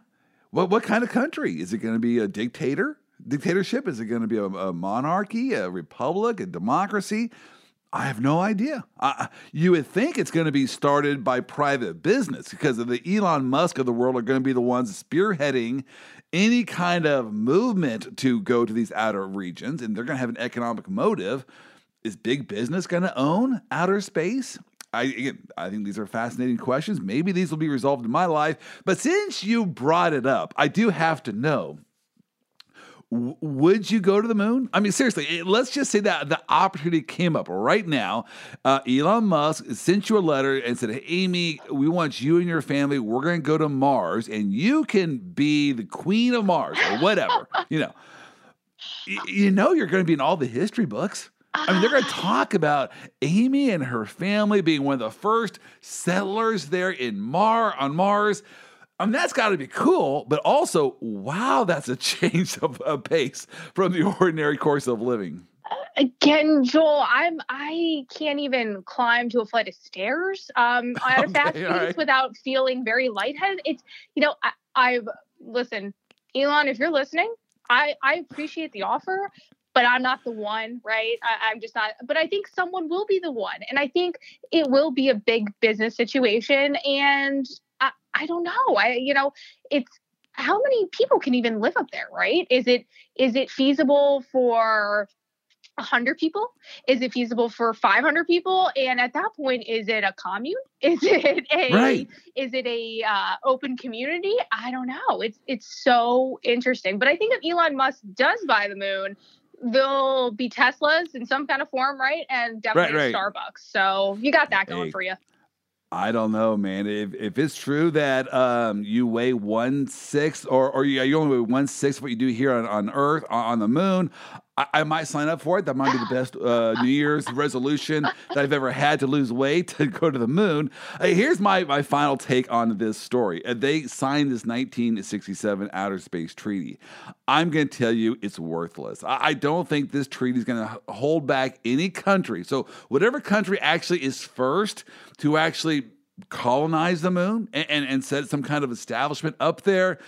What what kind of country is it going to be? A dictator? Dictatorship? Is it going to be a, a monarchy, a republic, a democracy? I have no idea. Uh, you would think it's going to be started by private business because the Elon Musk of the world are going to be the ones spearheading any kind of movement to go to these outer regions, and they're going to have an economic motive. Is big business going to own outer space? I, again, I think these are fascinating questions. Maybe these will be resolved in my life. But since you brought it up, I do have to know would you go to the moon? I mean, seriously, let's just say that the opportunity came up right now. Uh, Elon Musk sent you a letter and said, Hey, Amy, we want you and your family. We're going to go to Mars, and you can be the queen of Mars or whatever. you know, you know, you're going to be in all the history books. I mean, they're going to talk about Amy and her family being one of the first settlers there in Mar on Mars. I mean, that's got to be cool, but also, wow, that's a change of a pace from the ordinary course of living. Again, Joel, I'm I can't even climb to a flight of stairs um, at okay, a fast pace right. without feeling very lightheaded. It's you know I, I've listen, Elon, if you're listening, I I appreciate the offer, but I'm not the one, right? I, am just not. But I think someone will be the one, and I think it will be a big business situation, and I don't know. I you know, it's how many people can even live up there, right? Is it is it feasible for 100 people? Is it feasible for 500 people? And at that point, is it a commune? Is it a right. is it a uh, open community? I don't know. It's it's so interesting. But I think if Elon Musk does buy the moon, there'll be Teslas in some kind of form, right? And definitely right, right. Starbucks. So you got that going hey, for you. I don't know, man. If if it's true that um, you weigh one sixth, or or you, you only weigh one sixth what you do here on, on Earth on the moon, I, I, might sign up for it. That might be the best uh, New Year's resolution that I've ever had to lose weight to go to the moon. Uh, here's my, my final take on this story. Uh, they signed this 1967 Outer Space Treaty. I'm going to tell you it's worthless. I, I don't think this treaty is going to hold back any country. So, whatever country actually is first to actually colonize the moon and, and, and set some kind of establishment up there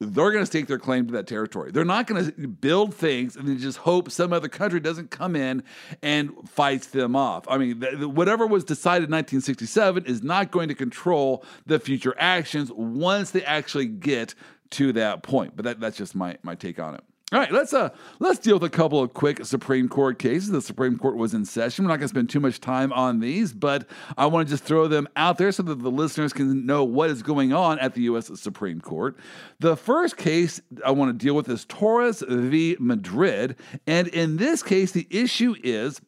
they're going to stake their claim to that territory. They're not going to build things and then just hope some other country doesn't come in and fights them off. I mean, th- whatever was decided in 1967 is not going to control the future actions once they actually get to that point. But that, that's just my, my take on it. All right, let's uh let's deal with a couple of quick Supreme Court cases. The Supreme Court was in session. We're not going to spend too much time on these, but I want to just throw them out there so that the listeners can know what is going on at the U.S. Supreme Court. The first case I want to deal with is Torres v. Madrid, and in this case, the issue is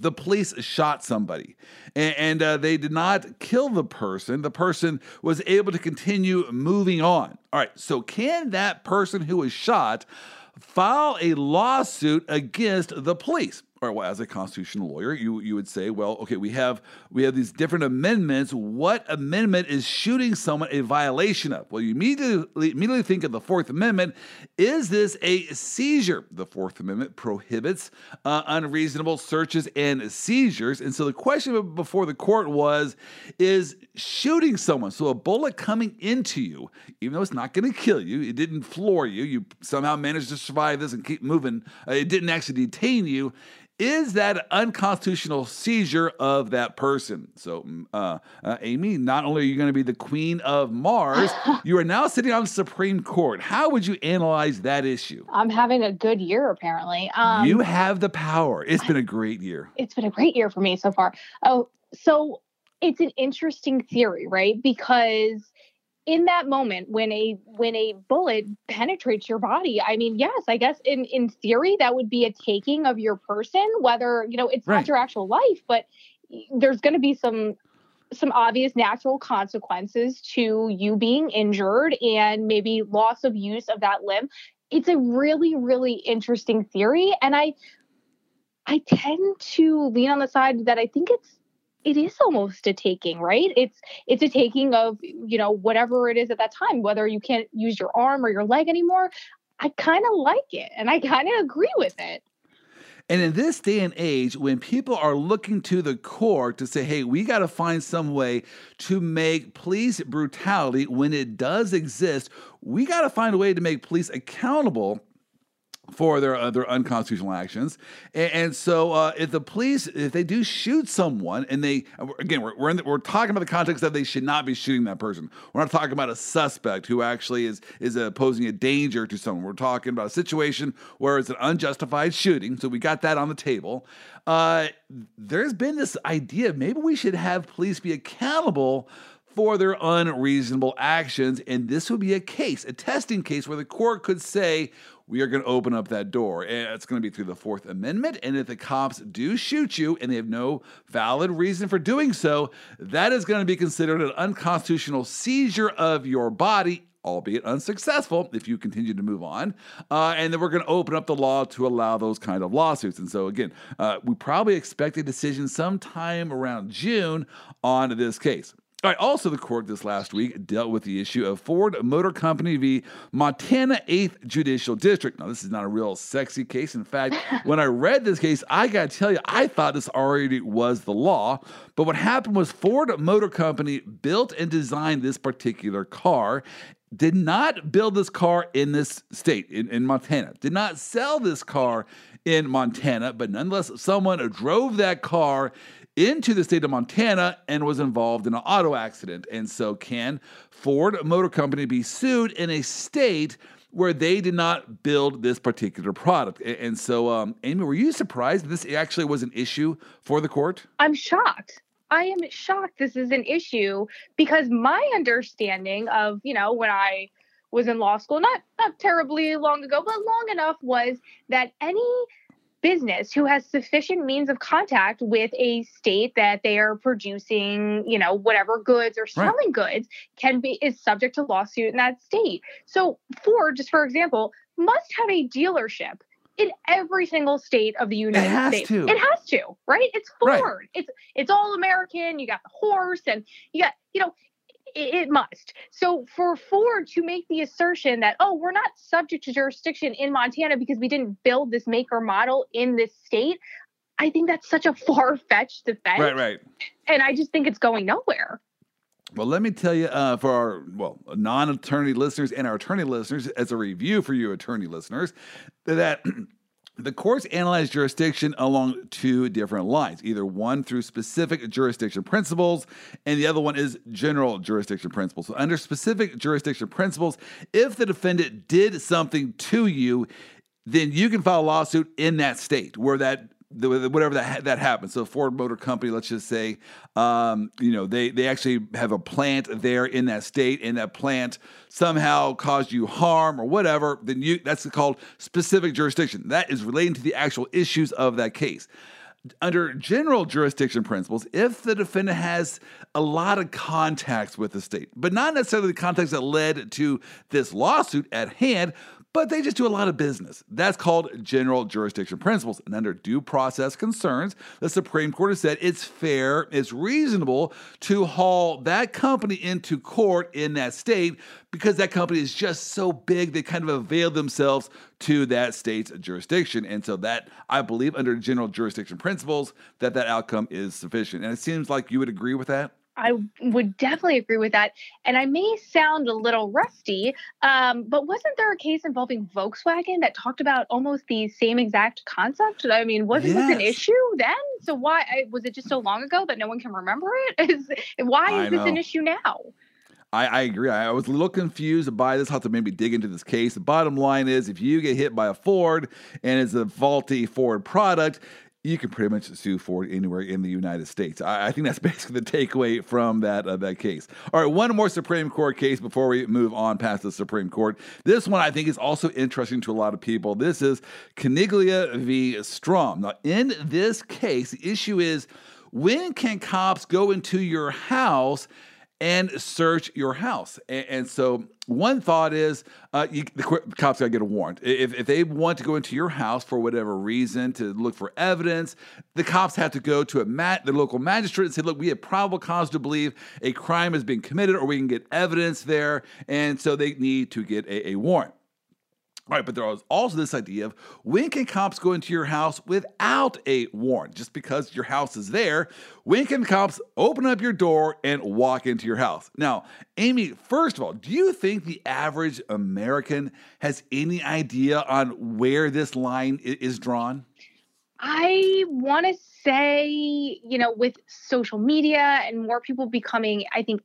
the police shot somebody and, and uh, they did not kill the person. The person was able to continue moving on. All right, so can that person who was shot file a lawsuit against the police? Or well, as a constitutional lawyer, you you would say, well, okay, we have we have these different amendments. What amendment is shooting someone a violation of? Well, you immediately immediately think of the Fourth Amendment. Is this a seizure? The Fourth Amendment prohibits uh, unreasonable searches and seizures, and so the question before the court was, is shooting someone, so a bullet coming into you, even though it's not going to kill you, it didn't floor you, you somehow managed to survive this and keep moving. Uh, it didn't actually detain you is that an unconstitutional seizure of that person? So, mm, uh, uh, Amy, not only are you going to be the queen of Mars, you are now sitting on the Supreme Court. How would you analyze that issue? I'm having a good year, apparently. Um, you have the power. It's been a great year. It's been a great year for me so far. Oh, so it's an interesting theory, right? Because in that moment when a when a bullet penetrates your body i mean yes i guess in in theory that would be a taking of your person whether you know it's right. not your actual life but there's going to be some some obvious natural consequences to you being injured and maybe loss of use of that limb it's a really really interesting theory and i i tend to lean on the side that i think it's it is almost a taking right? It's it's a taking of you know whatever it is at that time whether you can't use your arm or your leg anymore i kind of like it and i kind of agree with it. And in this day and age, when people are looking to the court to say, hey, we got to find some way to make police brutality when it does exist, we got to find a way to make police accountable for their uh, unconstitutional actions. And, and so, uh, if the police, if they do shoot someone, and they again, we're we're, the, we're, talking about the context that they should not be shooting that person. We're not talking about a suspect who actually is is uh, posing a danger to someone. We're talking about a situation where it's an unjustified shooting. So we got that on the table. Uh, there's been this idea maybe we should have police be accountable for their unreasonable actions. And this would be a case, a testing case, where the court could say, we are going to open up that door. And it's going to be through the Fourth Amendment. And if the cops do shoot you and they have no valid reason for doing so, that is going to be considered an unconstitutional seizure of your body albeit unsuccessful if you continue to move on. Uh, and then we're going to open up the law to allow those kind of lawsuits. And so, again, uh, we probably expect a decision sometime around June on this case. All right, also, the court this last week dealt with the issue of Ford Motor Company v. Montana 8th Judicial District. Now, this is not a real sexy case. In fact, when I read this case, I got to tell you, I thought this already was the law. But what happened was Ford Motor Company built and designed this particular car, did not build this car in this state, in, in Montana, did not sell this car in Montana, but nonetheless, someone drove that car into the state of Montana and was involved in an auto accident. And so, can Ford Motor Company be sued in a state where they did not build this particular product? And so, um, Amy, were you surprised this actually was an issue for the court? I'm shocked. I am shocked this is an issue because my understanding of, you know, when I was in law school, not not terribly long ago, but long enough was that any business who has sufficient means of contact with a state that they are producing, you know, whatever goods or selling right. goods can be is subject to lawsuit in that state. So Ford, just for example, must have a dealership in every single state of the United it States. To. It has to, right? It's Ford. Right. It's it's all American. You got the horse and you got, you know, it must. So for Ford to make the assertion that, oh, we're not subject to jurisdiction in Montana because we didn't build this maker model in this state, I think that's such a far fetched defense. Right, right. And I just think it's going nowhere. Well, let me tell you, uh, for our well non-attorney listeners and our attorney listeners, as a review for you attorney listeners, that the courts analyze jurisdiction along two different lines either one through specific jurisdiction principles, and the other one is general jurisdiction principles. So, under specific jurisdiction principles, if the defendant did something to you, then you can file a lawsuit in that state where that whatever that that happens. So Ford Motor Company, let's just say, um, you know, they they actually have a plant there in that state, and that plant somehow caused you harm or whatever. Then you that's called specific jurisdiction. That is relating to the actual issues of that case. Under general jurisdiction principles, if the defendant has a lot of contacts with the state, but not necessarily the contacts that led to this lawsuit at hand, but they just do a lot of business. That's called general jurisdiction principles. And under due process concerns, the Supreme Court has said it's fair, it's reasonable to haul that company into court in that state because that company is just so big, they kind of avail themselves to that state's jurisdiction. And so that, I believe, under general jurisdiction principles, that that outcome is sufficient. And it seems like you would agree with that. I would definitely agree with that. And I may sound a little rusty, um, but wasn't there a case involving Volkswagen that talked about almost the same exact concept? I mean, wasn't yes. this an issue then? So why was it just so long ago that no one can remember it? Is why is this an issue now? I, I, agree. I was a little confused by this. I'll have to maybe dig into this case. The bottom line is if you get hit by a Ford and it's a faulty Ford product, you can pretty much sue Ford anywhere in the United States. I, I think that's basically the takeaway from that uh, that case. All right, one more Supreme Court case before we move on past the Supreme Court. This one I think is also interesting to a lot of people. This is Caniglia v. Strom. Now, in this case, the issue is when can cops go into your house? And search your house. And, and so, one thought is uh, you, the cops got to get a warrant. If, if they want to go into your house for whatever reason to look for evidence, the cops have to go to a mat, the local magistrate and say, look, we have probable cause to believe a crime has been committed or we can get evidence there. And so they need to get a, a warrant. Right, but there was also this idea of when can cops go into your house without a warrant? Just because your house is there, when can cops open up your door and walk into your house? Now, Amy, first of all, do you think the average American has any idea on where this line is drawn? I want to say, you know, with social media and more people becoming, I think,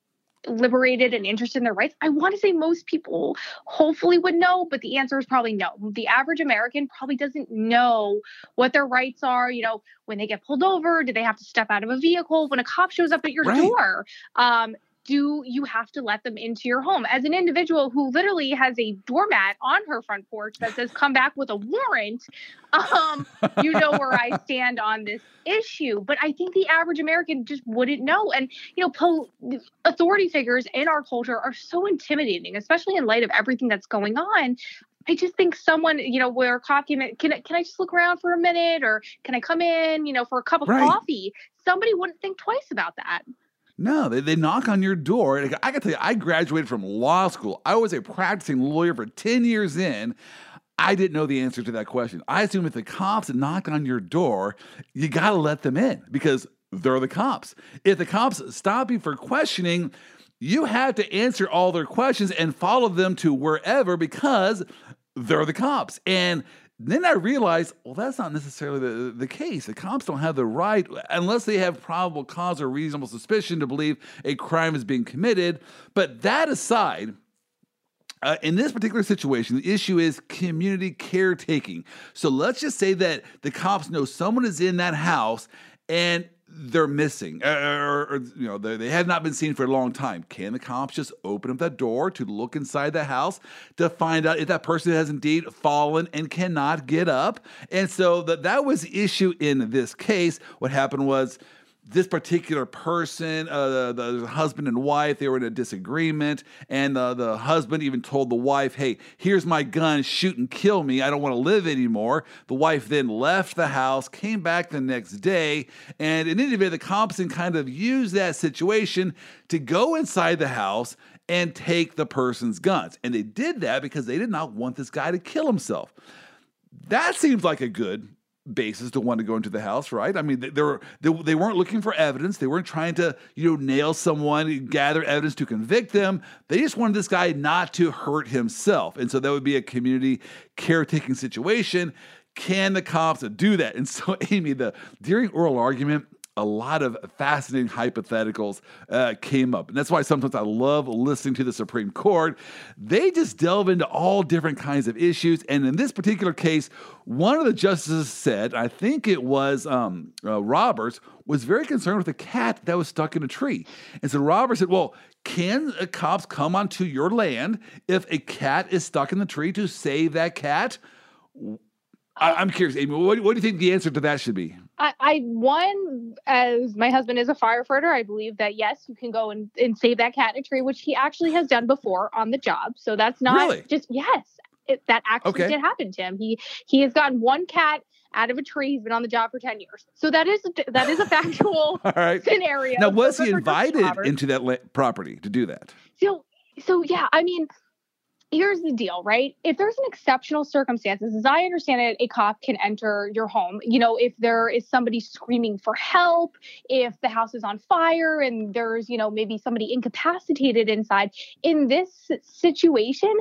liberated and interested in their rights? I want to say most people hopefully would know, but the answer is probably no. The average American probably doesn't know what their rights are. You know, when they get pulled over, do they have to step out of a vehicle? When a cop shows up at your right. door, um, do you have to let them into your home? As an individual who literally has a doormat on her front porch that says "Come back with a warrant," um, you know where I stand on this issue. But I think the average American just wouldn't know. And you know, po- authority figures in our culture are so intimidating, especially in light of everything that's going on. I just think someone, you know, where coffee can can I just look around for a minute, or can I come in, you know, for a cup of right. coffee? Somebody wouldn't think twice about that. No, they, they knock on your door. I got to tell you, I graduated from law school. I was a practicing lawyer for 10 years in. I didn't know the answer to that question. I assume if the cops knock on your door, you got to let them in because they're the cops. If the cops stop you for questioning, you have to answer all their questions and follow them to wherever because they're the cops. And then I realized, well, that's not necessarily the, the case. The cops don't have the right, unless they have probable cause or reasonable suspicion to believe a crime is being committed. But that aside, uh, in this particular situation, the issue is community caretaking. So let's just say that the cops know someone is in that house and they're missing, uh, or, or, you know, they, they have not been seen for a long time. Can the cops just open up that door to look inside the house to find out if that person has indeed fallen and cannot get up? And so that that was the issue in this case. What happened was this particular person, uh, the, the, husband and wife, they were in a disagreement, and uh, the husband even told the wife, "Hey, here's my gun, shoot and kill me. I don't want to live anymore." The wife then left the house, came back the next day, and in any event, the Compson kind of used that situation to go inside the house and take the person's guns, and they did that because they did not want this guy to kill himself. That seems like a good basis to want to go into the house, right? I mean, they, were they, they weren't looking for evidence. They weren't trying to you know nail someone, gather evidence to convict them. They just wanted this guy not to hurt himself, and so that would be a community caretaking situation. Can the cops do that? And so, Amy, the during oral argument, a lot of fascinating hypotheticals uh, came up. And that's why sometimes I love listening to the Supreme Court. They just delve into all different kinds of issues. And in this particular case, one of the justices said, I think it was um, uh, Roberts, was very concerned with a cat that was stuck in a tree. And so Roberts said, Well, can cops come onto your land if a cat is stuck in the tree to save that cat? I, am curious, Amy. What, what, do you think the answer to that should be? I, I, one, as my husband is a firefighter, I believe that yes, you can go and, and save that cat in a tree, which he actually has done before on the job. So that's not really? just yes, it, that actually okay. did happen to him. He he has gotten one cat out of a tree. He's been on the job for ten years. So that is that is a factual All right. scenario. Now, was he invited into that la- property to do that? So so yeah, I mean here's the deal, right? If there's an exceptional circumstances, as I understand it, a cop can enter your home. You know, if there is somebody screaming for help, if the house is on fire and there's, you know, maybe somebody incapacitated inside. In this situation,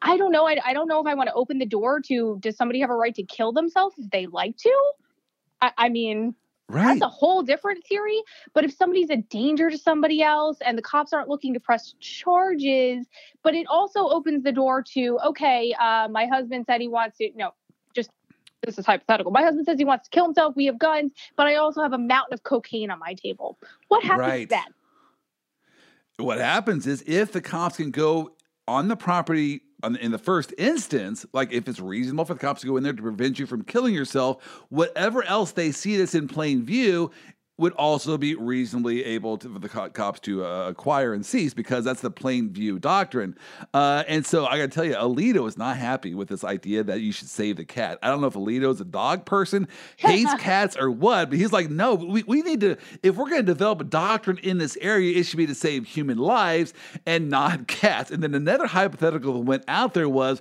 I don't know. I, I don't know if I want to open the door to, does somebody have a right to kill themselves if they like to? I, I mean, Right. That's a whole different theory. But if somebody's a danger to somebody else and the cops aren't looking to press charges, but it also opens the door to, okay, uh, my husband said he wants to, no, just this is hypothetical. My husband says he wants to kill himself. We have guns, but I also have a mountain of cocaine on my table. What happens right. then? What happens is if the cops can go on the property in the first instance, like if it's reasonable for the cops to go in there to prevent you from killing yourself, whatever else they see that's in plain view would also be reasonably able to, for the co- cops to uh, acquire and seize because that's the plain view doctrine. Uh, and so I got to tell you, Alito is not happy with this idea that you should save the cat. I don't know if Alito is a dog person, hates cats, or what, but he's like, no, we, we need to, if we're going to develop a doctrine in this area, it should be to save human lives and not cats. And then another hypothetical that went out there was,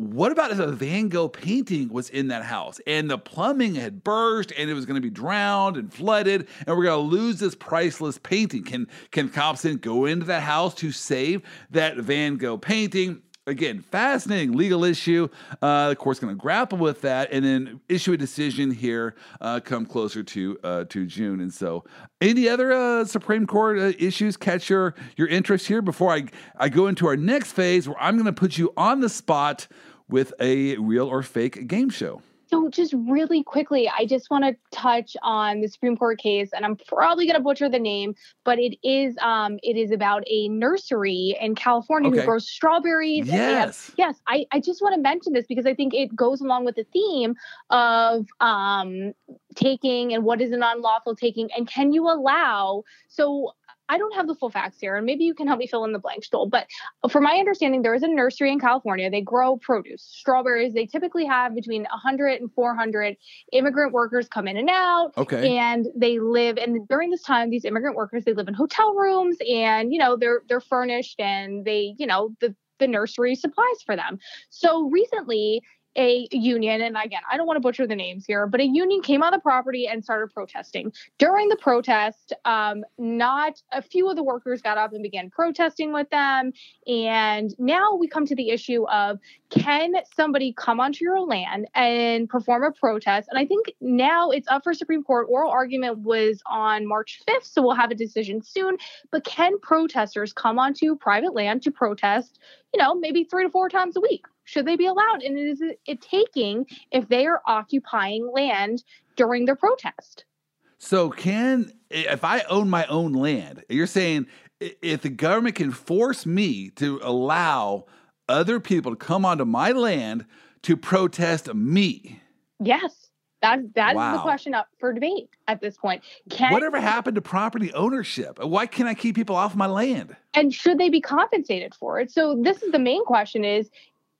what about if a Van Gogh painting was in that house and the plumbing had burst and it was going to be drowned and flooded and we're going to lose this priceless painting? Can can cops then go into that house to save that Van Gogh painting? Again, fascinating legal issue. Uh, the court's going to grapple with that and then issue a decision here uh, come closer to uh, to June. And so, any other uh, Supreme Court uh, issues catch your your interest here before I I go into our next phase where I'm going to put you on the spot with a real or fake game show. So, just really quickly, I just want to touch on the Supreme Court case, and I'm probably going to butcher the name, but it is um, it is about a nursery in California okay. who grows strawberries. Yes, have, yes. I, I just want to mention this because I think it goes along with the theme of um, taking and what is an unlawful taking, and can you allow? So, I don't have the full facts here, and maybe you can help me fill in the blanks, Joel. But from my understanding, there is a nursery in California. They grow produce, strawberries. They typically have between 100 and 400 immigrant workers come in and out. Okay. And they live, and during this time, these immigrant workers they live in hotel rooms, and you know they're they're furnished, and they you know the the nursery supplies for them. So recently, a union, and again, I don't want to butcher the names here, but a union came on the property and started protesting. During the protest, um, not a few of the workers got up and began protesting with them. And now we come to the issue of can somebody come onto your land and perform a protest? And I think now it's up for Supreme Court. Oral argument was on March 5th, so we'll have a decision soon. But can protesters come onto private land to protest, you know, maybe three to four times a week? Should they be allowed? And is it taking if they are occupying land during their protest? So, can if I own my own land, you're saying if the government can force me to allow other people to come onto my land to protest me? Yes. That that wow. is the question up for debate at this point. Can, Whatever happened to property ownership? Why can't I keep people off my land? And should they be compensated for it? So this is the main question: is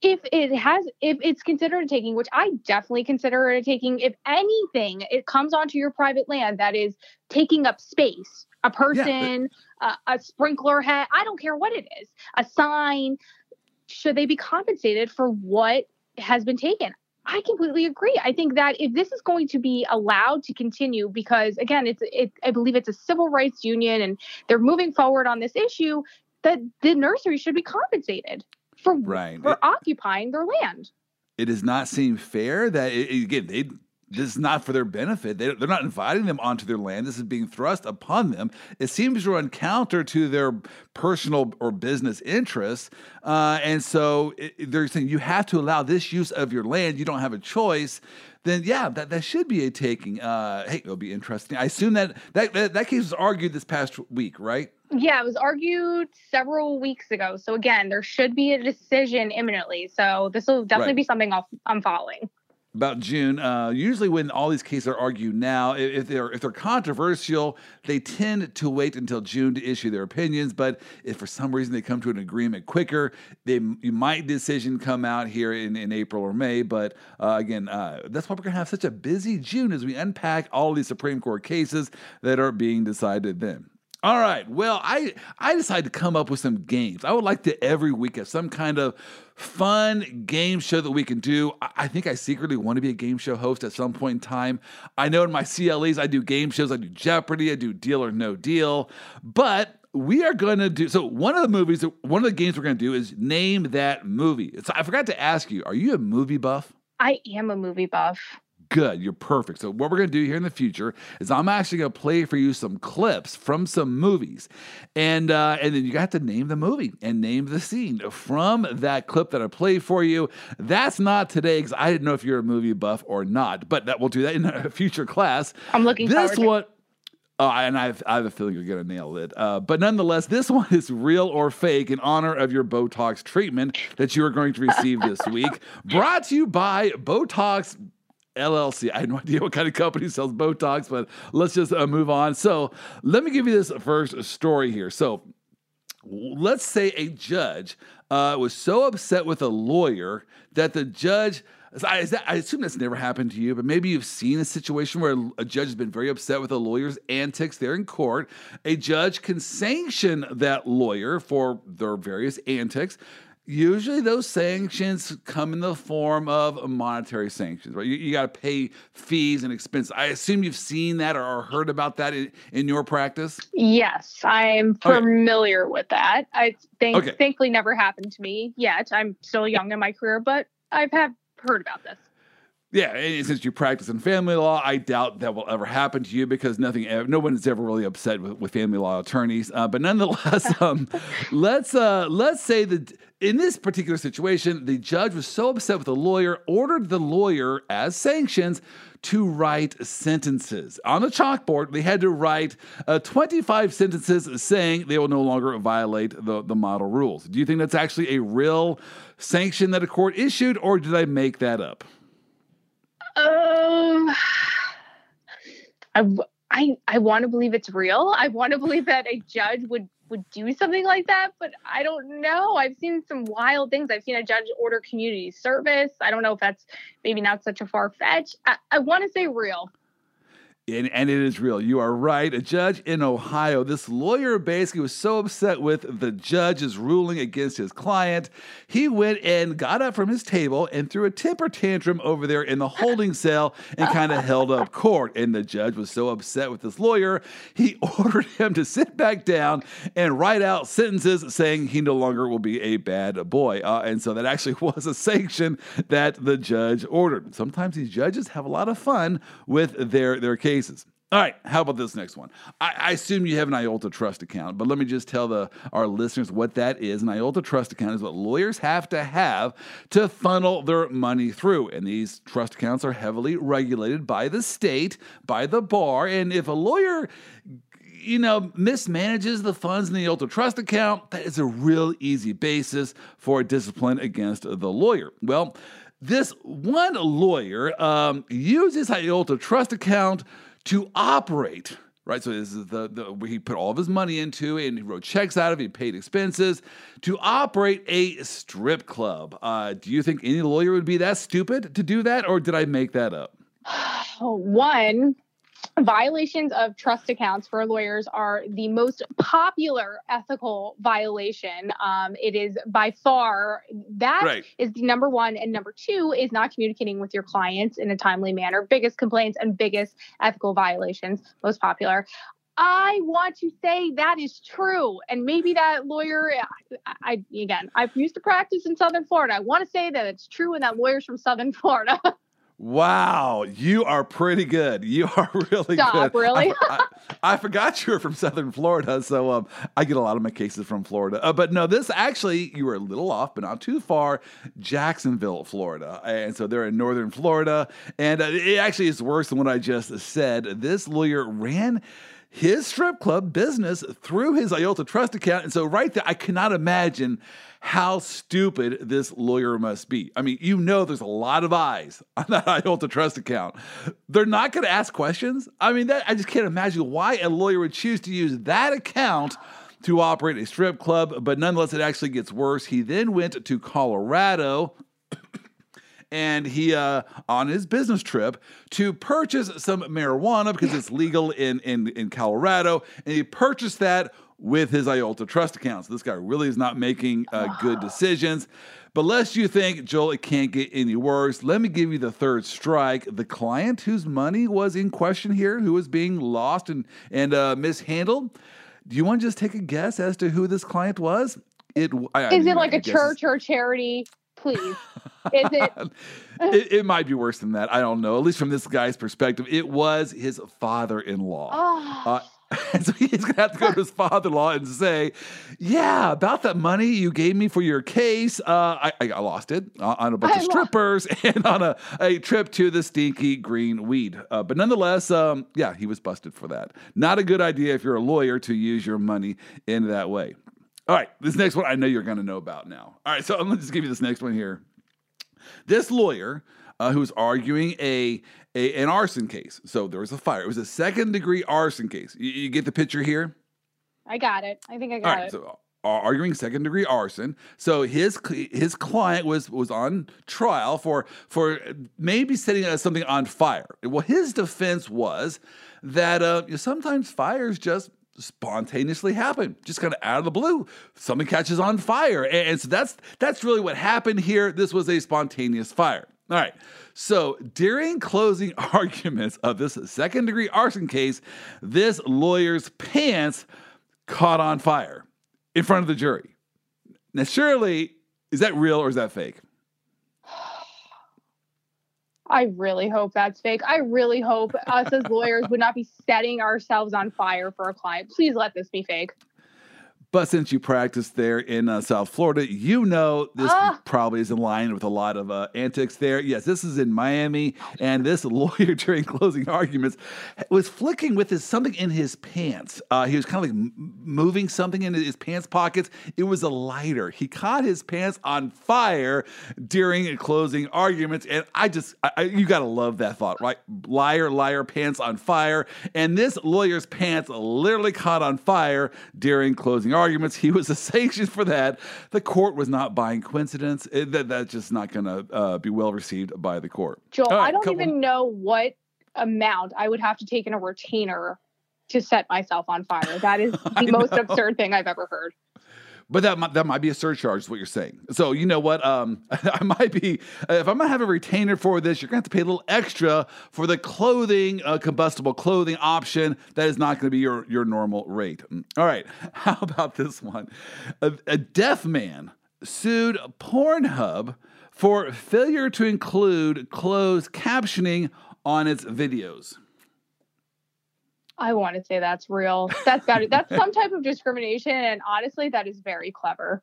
if it has if it's considered a taking which i definitely consider it a taking if anything it comes onto your private land that is taking up space a person yeah, but- a sprinkler head i don't care what it is a sign should they be compensated for what has been taken I completely agree. I think that if this is going to be allowed to continue, because again, it's it, I believe it's a civil rights union, and they're moving forward on this issue, that the nursery should be compensated for right. for it, occupying their land. It does not seem fair that it, again they this is not for their benefit. They, are not inviting them onto their land. This is being thrust upon them. It seems to run counter to their personal or business interests. Uh, and so it, they're saying you have to allow this use of your land. You don't have a choice. Then yeah, that, that should be a taking. Uh, hey, it'll be interesting. I assume that, that that that case was argued this past week, right? Yeah, it was argued several weeks ago. So again, there should be a decision imminently. So this will definitely right. be something I'll, I'm following about June. Uh, usually, when all these cases are argued now, if they're if they're controversial, they tend to wait until June to issue their opinions. But if for some reason they come to an agreement quicker, they you might decision come out here in, in April or May. But uh, again, uh, that's why we're gonna have such a busy June as we unpack all these Supreme Court cases that are being decided then. All right. Well, I I decided to come up with some games. I would like to every week have some kind of fun game show that we can do. I think I secretly want to be a game show host at some point in time. I know in my CLEs I do game shows, I do Jeopardy, I do Deal or No Deal, but we are going to do so one of the movies one of the games we're going to do is name that movie. So I forgot to ask you, are you a movie buff? I am a movie buff. Good, you're perfect. So, what we're going to do here in the future is I'm actually going to play for you some clips from some movies, and uh, and then you got to name the movie and name the scene from that clip that I play for you. That's not today because I didn't know if you're a movie buff or not, but that we'll do that in a future class. I'm looking. For this one. Oh, and I've, I have a feeling you're going to nail it. Uh, but nonetheless, this one is real or fake in honor of your Botox treatment that you are going to receive this week. Brought to you by Botox LLC. I have no idea what kind of company sells Botox, but let's just uh, move on. So, let me give you this first story here. So, let's say a judge uh, was so upset with a lawyer that the judge. I, I, assume that's never happened to you, but maybe you've seen a situation where a judge has been very upset with a lawyer's antics there in court. A judge can sanction that lawyer for their various antics. Usually, those sanctions come in the form of monetary sanctions, right? You, you got to pay fees and expenses. I assume you've seen that or, heard about that in, in, your practice. Yes, I'm familiar okay. with that. I think okay. thankfully never happened to me yet. I'm still young in my career, but I've have heard about this. Yeah, since you practice in family law, I doubt that will ever happen to you because nothing, no one is ever really upset with, with family law attorneys. Uh, but nonetheless, um, let's uh, let's say that in this particular situation, the judge was so upset with the lawyer, ordered the lawyer as sanctions to write sentences on the chalkboard. They had to write uh, 25 sentences saying they will no longer violate the the model rules. Do you think that's actually a real sanction that a court issued, or did I make that up? Um, I, I, I want to believe it's real. I want to believe that a judge would would do something like that, but I don't know. I've seen some wild things. I've seen a judge order community service. I don't know if that's maybe not such a far fetch. I, I want to say real and, it is real. You are right. A judge in Ohio, this lawyer basically was so upset with the judge's ruling against his client, he went and got up from his table and threw a temper tantrum over there in the holding cell and kind of held up court. And the judge was so upset with this lawyer, he ordered him to sit back down and write out sentences saying he no longer will be a bad boy. Uh, and so that actually was a sanction that the judge ordered. Sometimes these judges have a lot of fun with their, their case cases. All right, how about this next one? I, I, assume you have an IOLTA trust account, but let me just tell the our listeners what that is. An IOLTA trust account is what lawyers have to have to funnel their money through, and these trust accounts are heavily regulated by the state, by the bar, and if a lawyer you know, mismanages the funds in the IOLTA trust account, that is a real easy basis for discipline against the lawyer. Well, this one lawyer um, uses IOLTA trust account to operate. Right, so this is the, the he put all of his money into, and he wrote checks out of. He paid expenses to operate a strip club. Uh, do you think any lawyer would be that stupid to do that, or did I make that up? One, violations of trust accounts for lawyers are the most popular ethical violation. Um, it is by far that right. is the number one, and number two is not communicating with your clients in a timely manner. Biggest complaints and biggest ethical violations, most popular. I want to say that is true. And maybe that lawyer, I, I, again, I've used to practice in Southern Florida. I want to say that it's true and that lawyer's from Southern Florida. Wow, you are pretty good. You are really Stop, good. Really? I, I, I, forgot you were from Southern Florida, so um, I get a lot of my cases from Florida. Uh, but no, this actually you were a little off, but not too far. Jacksonville, Florida, and so they're in Northern Florida, and uh, it actually is worse than what I just said. This lawyer ran his strip club business through his IOLTA trust account. And so, right there, I cannot imagine how stupid this lawyer must be. I mean, you know, there's a lot of eyes on that IOLTA trust account. They're not going to ask questions. I mean, that, I just can't imagine why a lawyer would choose to use that account to operate a strip club. But nonetheless, it actually gets worse. He then went to Colorado and he uh, on his business trip to purchase some marijuana because it's legal in, in in Colorado, and he purchased that with his IOLTA trust account. So this guy really is not making uh, good decisions. But lest you think, Joel, it can't get any worse, let me give you the third strike. The client whose money was in question here, who was being lost and, and uh, mishandled, do you want to just take a guess as to who this client was? It I, is I it like a church or charity? Please. Is it? it? it? might be worse than that. I don't know. At least from this guy's perspective, it was his father-in-law. Oh. Uh, and so he's gonna have to go to his father-in-law and say, "Yeah, about that money you gave me for your case, uh, I, I, lost it on a bunch I of strippers and on a, a trip to the stinky green weed." Uh, but nonetheless, um, yeah, he was busted for that. Not a good idea if you're a lawyer to use your money in that way. All right, this next one I know you're going to know about now. All right, so I'm going to just give you this next one here. This lawyer uh, who's arguing a, a, an arson case. So there was a fire. It was a second degree arson case. You, you get the picture here? I got it. I think I got it. So, uh, arguing second degree arson. So his his client was was on trial for for maybe setting something on fire. Well, his defense was that uh, sometimes fires just spontaneously happen, just kind of out of the blue. Something catches on fire, and, and so that's that's really what happened here. This was a spontaneous fire. All right. So during closing arguments of this second degree arson case, this lawyer's pants caught on fire in front of the jury. Now, surely, is that real or is that fake? I really hope that's fake. I really hope us as lawyers would not be setting ourselves on fire for a client. Please let this be fake. But since you practiced there in uh, South Florida, you know this uh, probably is in line with a lot of uh, antics there. Yes, this is in Miami, and this lawyer during closing arguments was flicking with his, something in his pants. Uh, he was kind of like moving something in his pants pockets. It was a lighter. He caught his pants on fire during closing arguments, and I just, I, you got to love that thought, right? Liar, liar, pants on fire, and this lawyer's pants literally caught on fire during closing arguments arguments. He was a sanction for that. The court was not buying coincidence. It, that, that's just not going to uh, be well received by the court. Joel, right, I don't couple. even know what amount I would have to take in a retainer to set myself on fire. That is the most absurd thing I've ever heard. But that might, that might be a surcharge, is what you're saying. So you know what? Um, I might be if I'm gonna have a retainer for this, you're gonna have to pay a little extra for the clothing, uh, combustible clothing option. That is not gonna be your your normal rate. Mm, all right. How about this one? A, a deaf man sued Pornhub for failure to include closed captioning on its videos. I want to say that's real. That's got it. That's some type of discrimination, and honestly, that is very clever.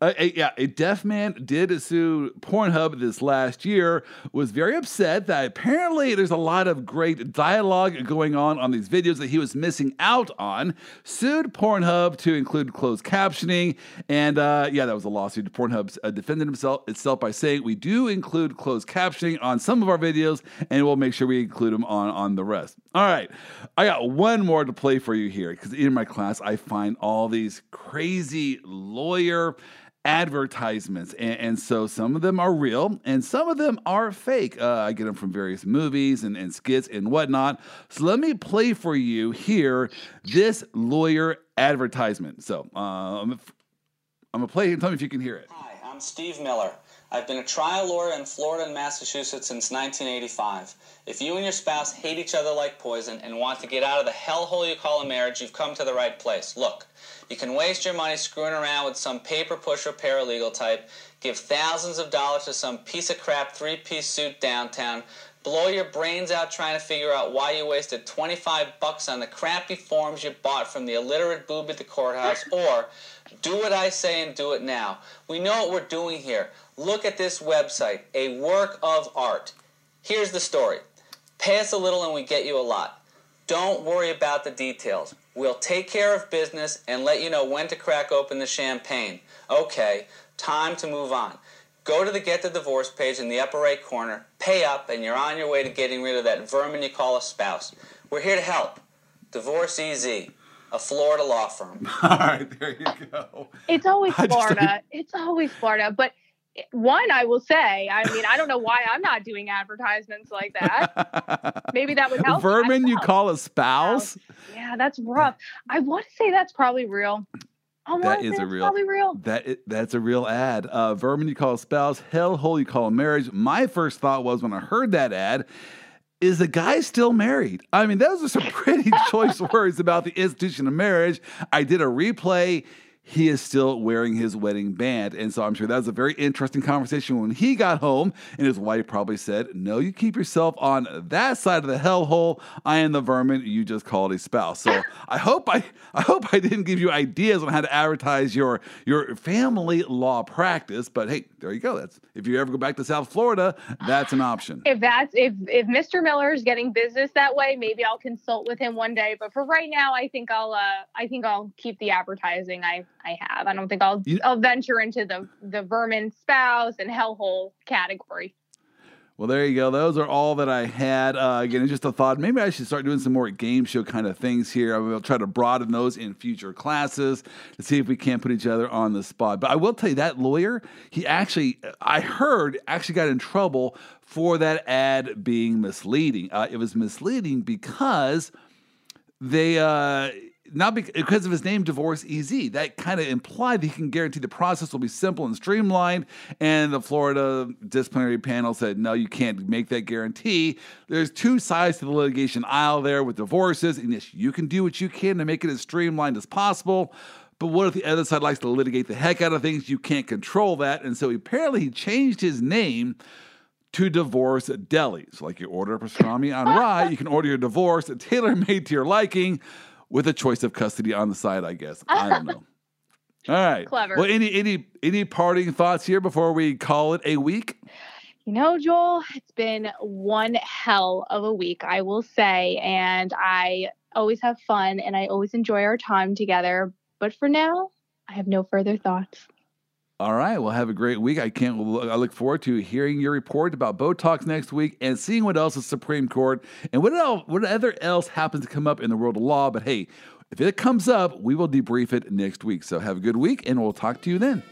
Uh, a, yeah, a deaf man did sue Pornhub this last year. Was very upset that apparently there's a lot of great dialogue going on on these videos that he was missing out on. Sued Pornhub to include closed captioning, and uh, yeah, that was a lawsuit. Pornhub uh, defended himself itself by saying we do include closed captioning on some of our videos, and we'll make sure we include them on on the rest. All right, I got one more to play for you here because in my class I find all these crazy lawyer advertisements. And, and, so some of them are real and some of them are fake. Uh, I get them from various movies and, and skits and whatnot. So let me play for you here this lawyer advertisement. So uh, I'm, going to play. Tell me if you can hear it. Hi, I'm Steve Miller. I've been a trial lawyer in Florida and Massachusetts since 1985. If you and your spouse hate each other like poison and want to get out of the hellhole you call a marriage, you've come to the right place. Look, you can waste your money screwing around with some paper pusher paralegal type, give thousands of dollars to some piece of crap three piece suit downtown, blow your brains out trying to figure out why you wasted 25 bucks on the crappy forms you bought from the illiterate boob at the courthouse, or do what I say and do it now. We know what we're doing here. Look at this website, a work of art. Here's the story. Pay us a little and we get you a lot. Don't worry about the details. We'll take care of business and let you know when to crack open the champagne. Okay, time to move on. Go to the Get the Divorce page in the upper right corner, pay up, and you're on your way to getting rid of that vermin you call a spouse. We're here to help. Divorce Easy, a Florida law firm. All right, there you go. It's always Florida. It's always Florida. But one, I will say, I mean, I don't know why I'm not doing advertisements like that. Maybe that would help. Vermin, you call a spouse? Yeah, that's rough. I want to say that's probably real. I that is a real, probably real. That is, that's a real ad. Uh, vermin, you call a spouse. Hellhole, you call a marriage. My first thought was when I heard that ad, is the guy still married? I mean, those are some pretty choice words about the institution of marriage. I did a replay he is still wearing his wedding band. And so I'm sure that was a very interesting conversation when he got home. And his wife probably said, No, you keep yourself on that side of the hellhole. I am the vermin you just called a spouse. So I hope I I hope I didn't give you ideas on how to advertise your your family law practice. But hey, there you go. That's if you ever go back to South Florida, that's an option. If that's if if Mr. Miller is getting business that way, maybe I'll consult with him one day. But for right now, I think I'll uh I think I'll keep the advertising. I I have. I don't think I'll you, I'll venture into the the vermin spouse and hellhole category. Well, there you go. Those are all that I had. Uh, again, just a thought. Maybe I should start doing some more game show kind of things here. I will try to broaden those in future classes to see if we can't put each other on the spot. But I will tell you that lawyer, he actually, I heard, actually got in trouble for that ad being misleading. Uh, it was misleading because they. Uh, not because of his name, Divorce EZ. That kind of implied that he can guarantee the process will be simple and streamlined. And the Florida disciplinary panel said, no, you can't make that guarantee. There's two sides to the litigation aisle there with divorces. And yes, you can do what you can to make it as streamlined as possible. But what if the other side likes to litigate the heck out of things? You can't control that. And so apparently he changed his name to divorce delis. So, like you order a pastrami on rye, you can order your divorce tailor made to your liking with a choice of custody on the side, I guess. I don't know. All right. Clever. Well, any any any parting thoughts here before we call it a week? You know, Joel, it's been one hell of a week, I will say, and I always have fun and I always enjoy our time together. But for now, I have no further thoughts. All right. Well, have a great week. I can't. I look forward to hearing your report about Botox next week and seeing what else is Supreme Court and what else, whatever else happens to come up in the world of law. But hey, if it comes up, we will debrief it next week. So have a good week, and we'll talk to you then.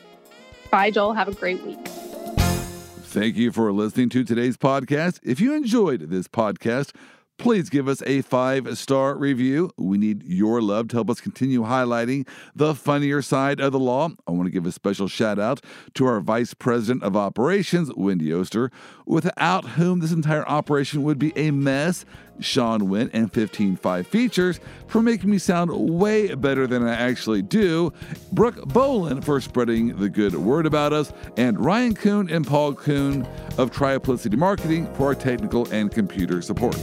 Bye, Joel. Have a great week. Thank you for listening to today's podcast. If you enjoyed this podcast please give us a five star review. We need your love to help us continue highlighting the funnier side of the law. I want to give a special shout out to our Vice President of Operations, Wendy Oster, without whom this entire operation would be a mess. Sean Wynn and 155 Features for making me sound way better than I actually do. Brooke Boland for spreading the good word about us. And Ryan Kuhn and Paul Kuhn of Triplicity Marketing for our technical and computer support.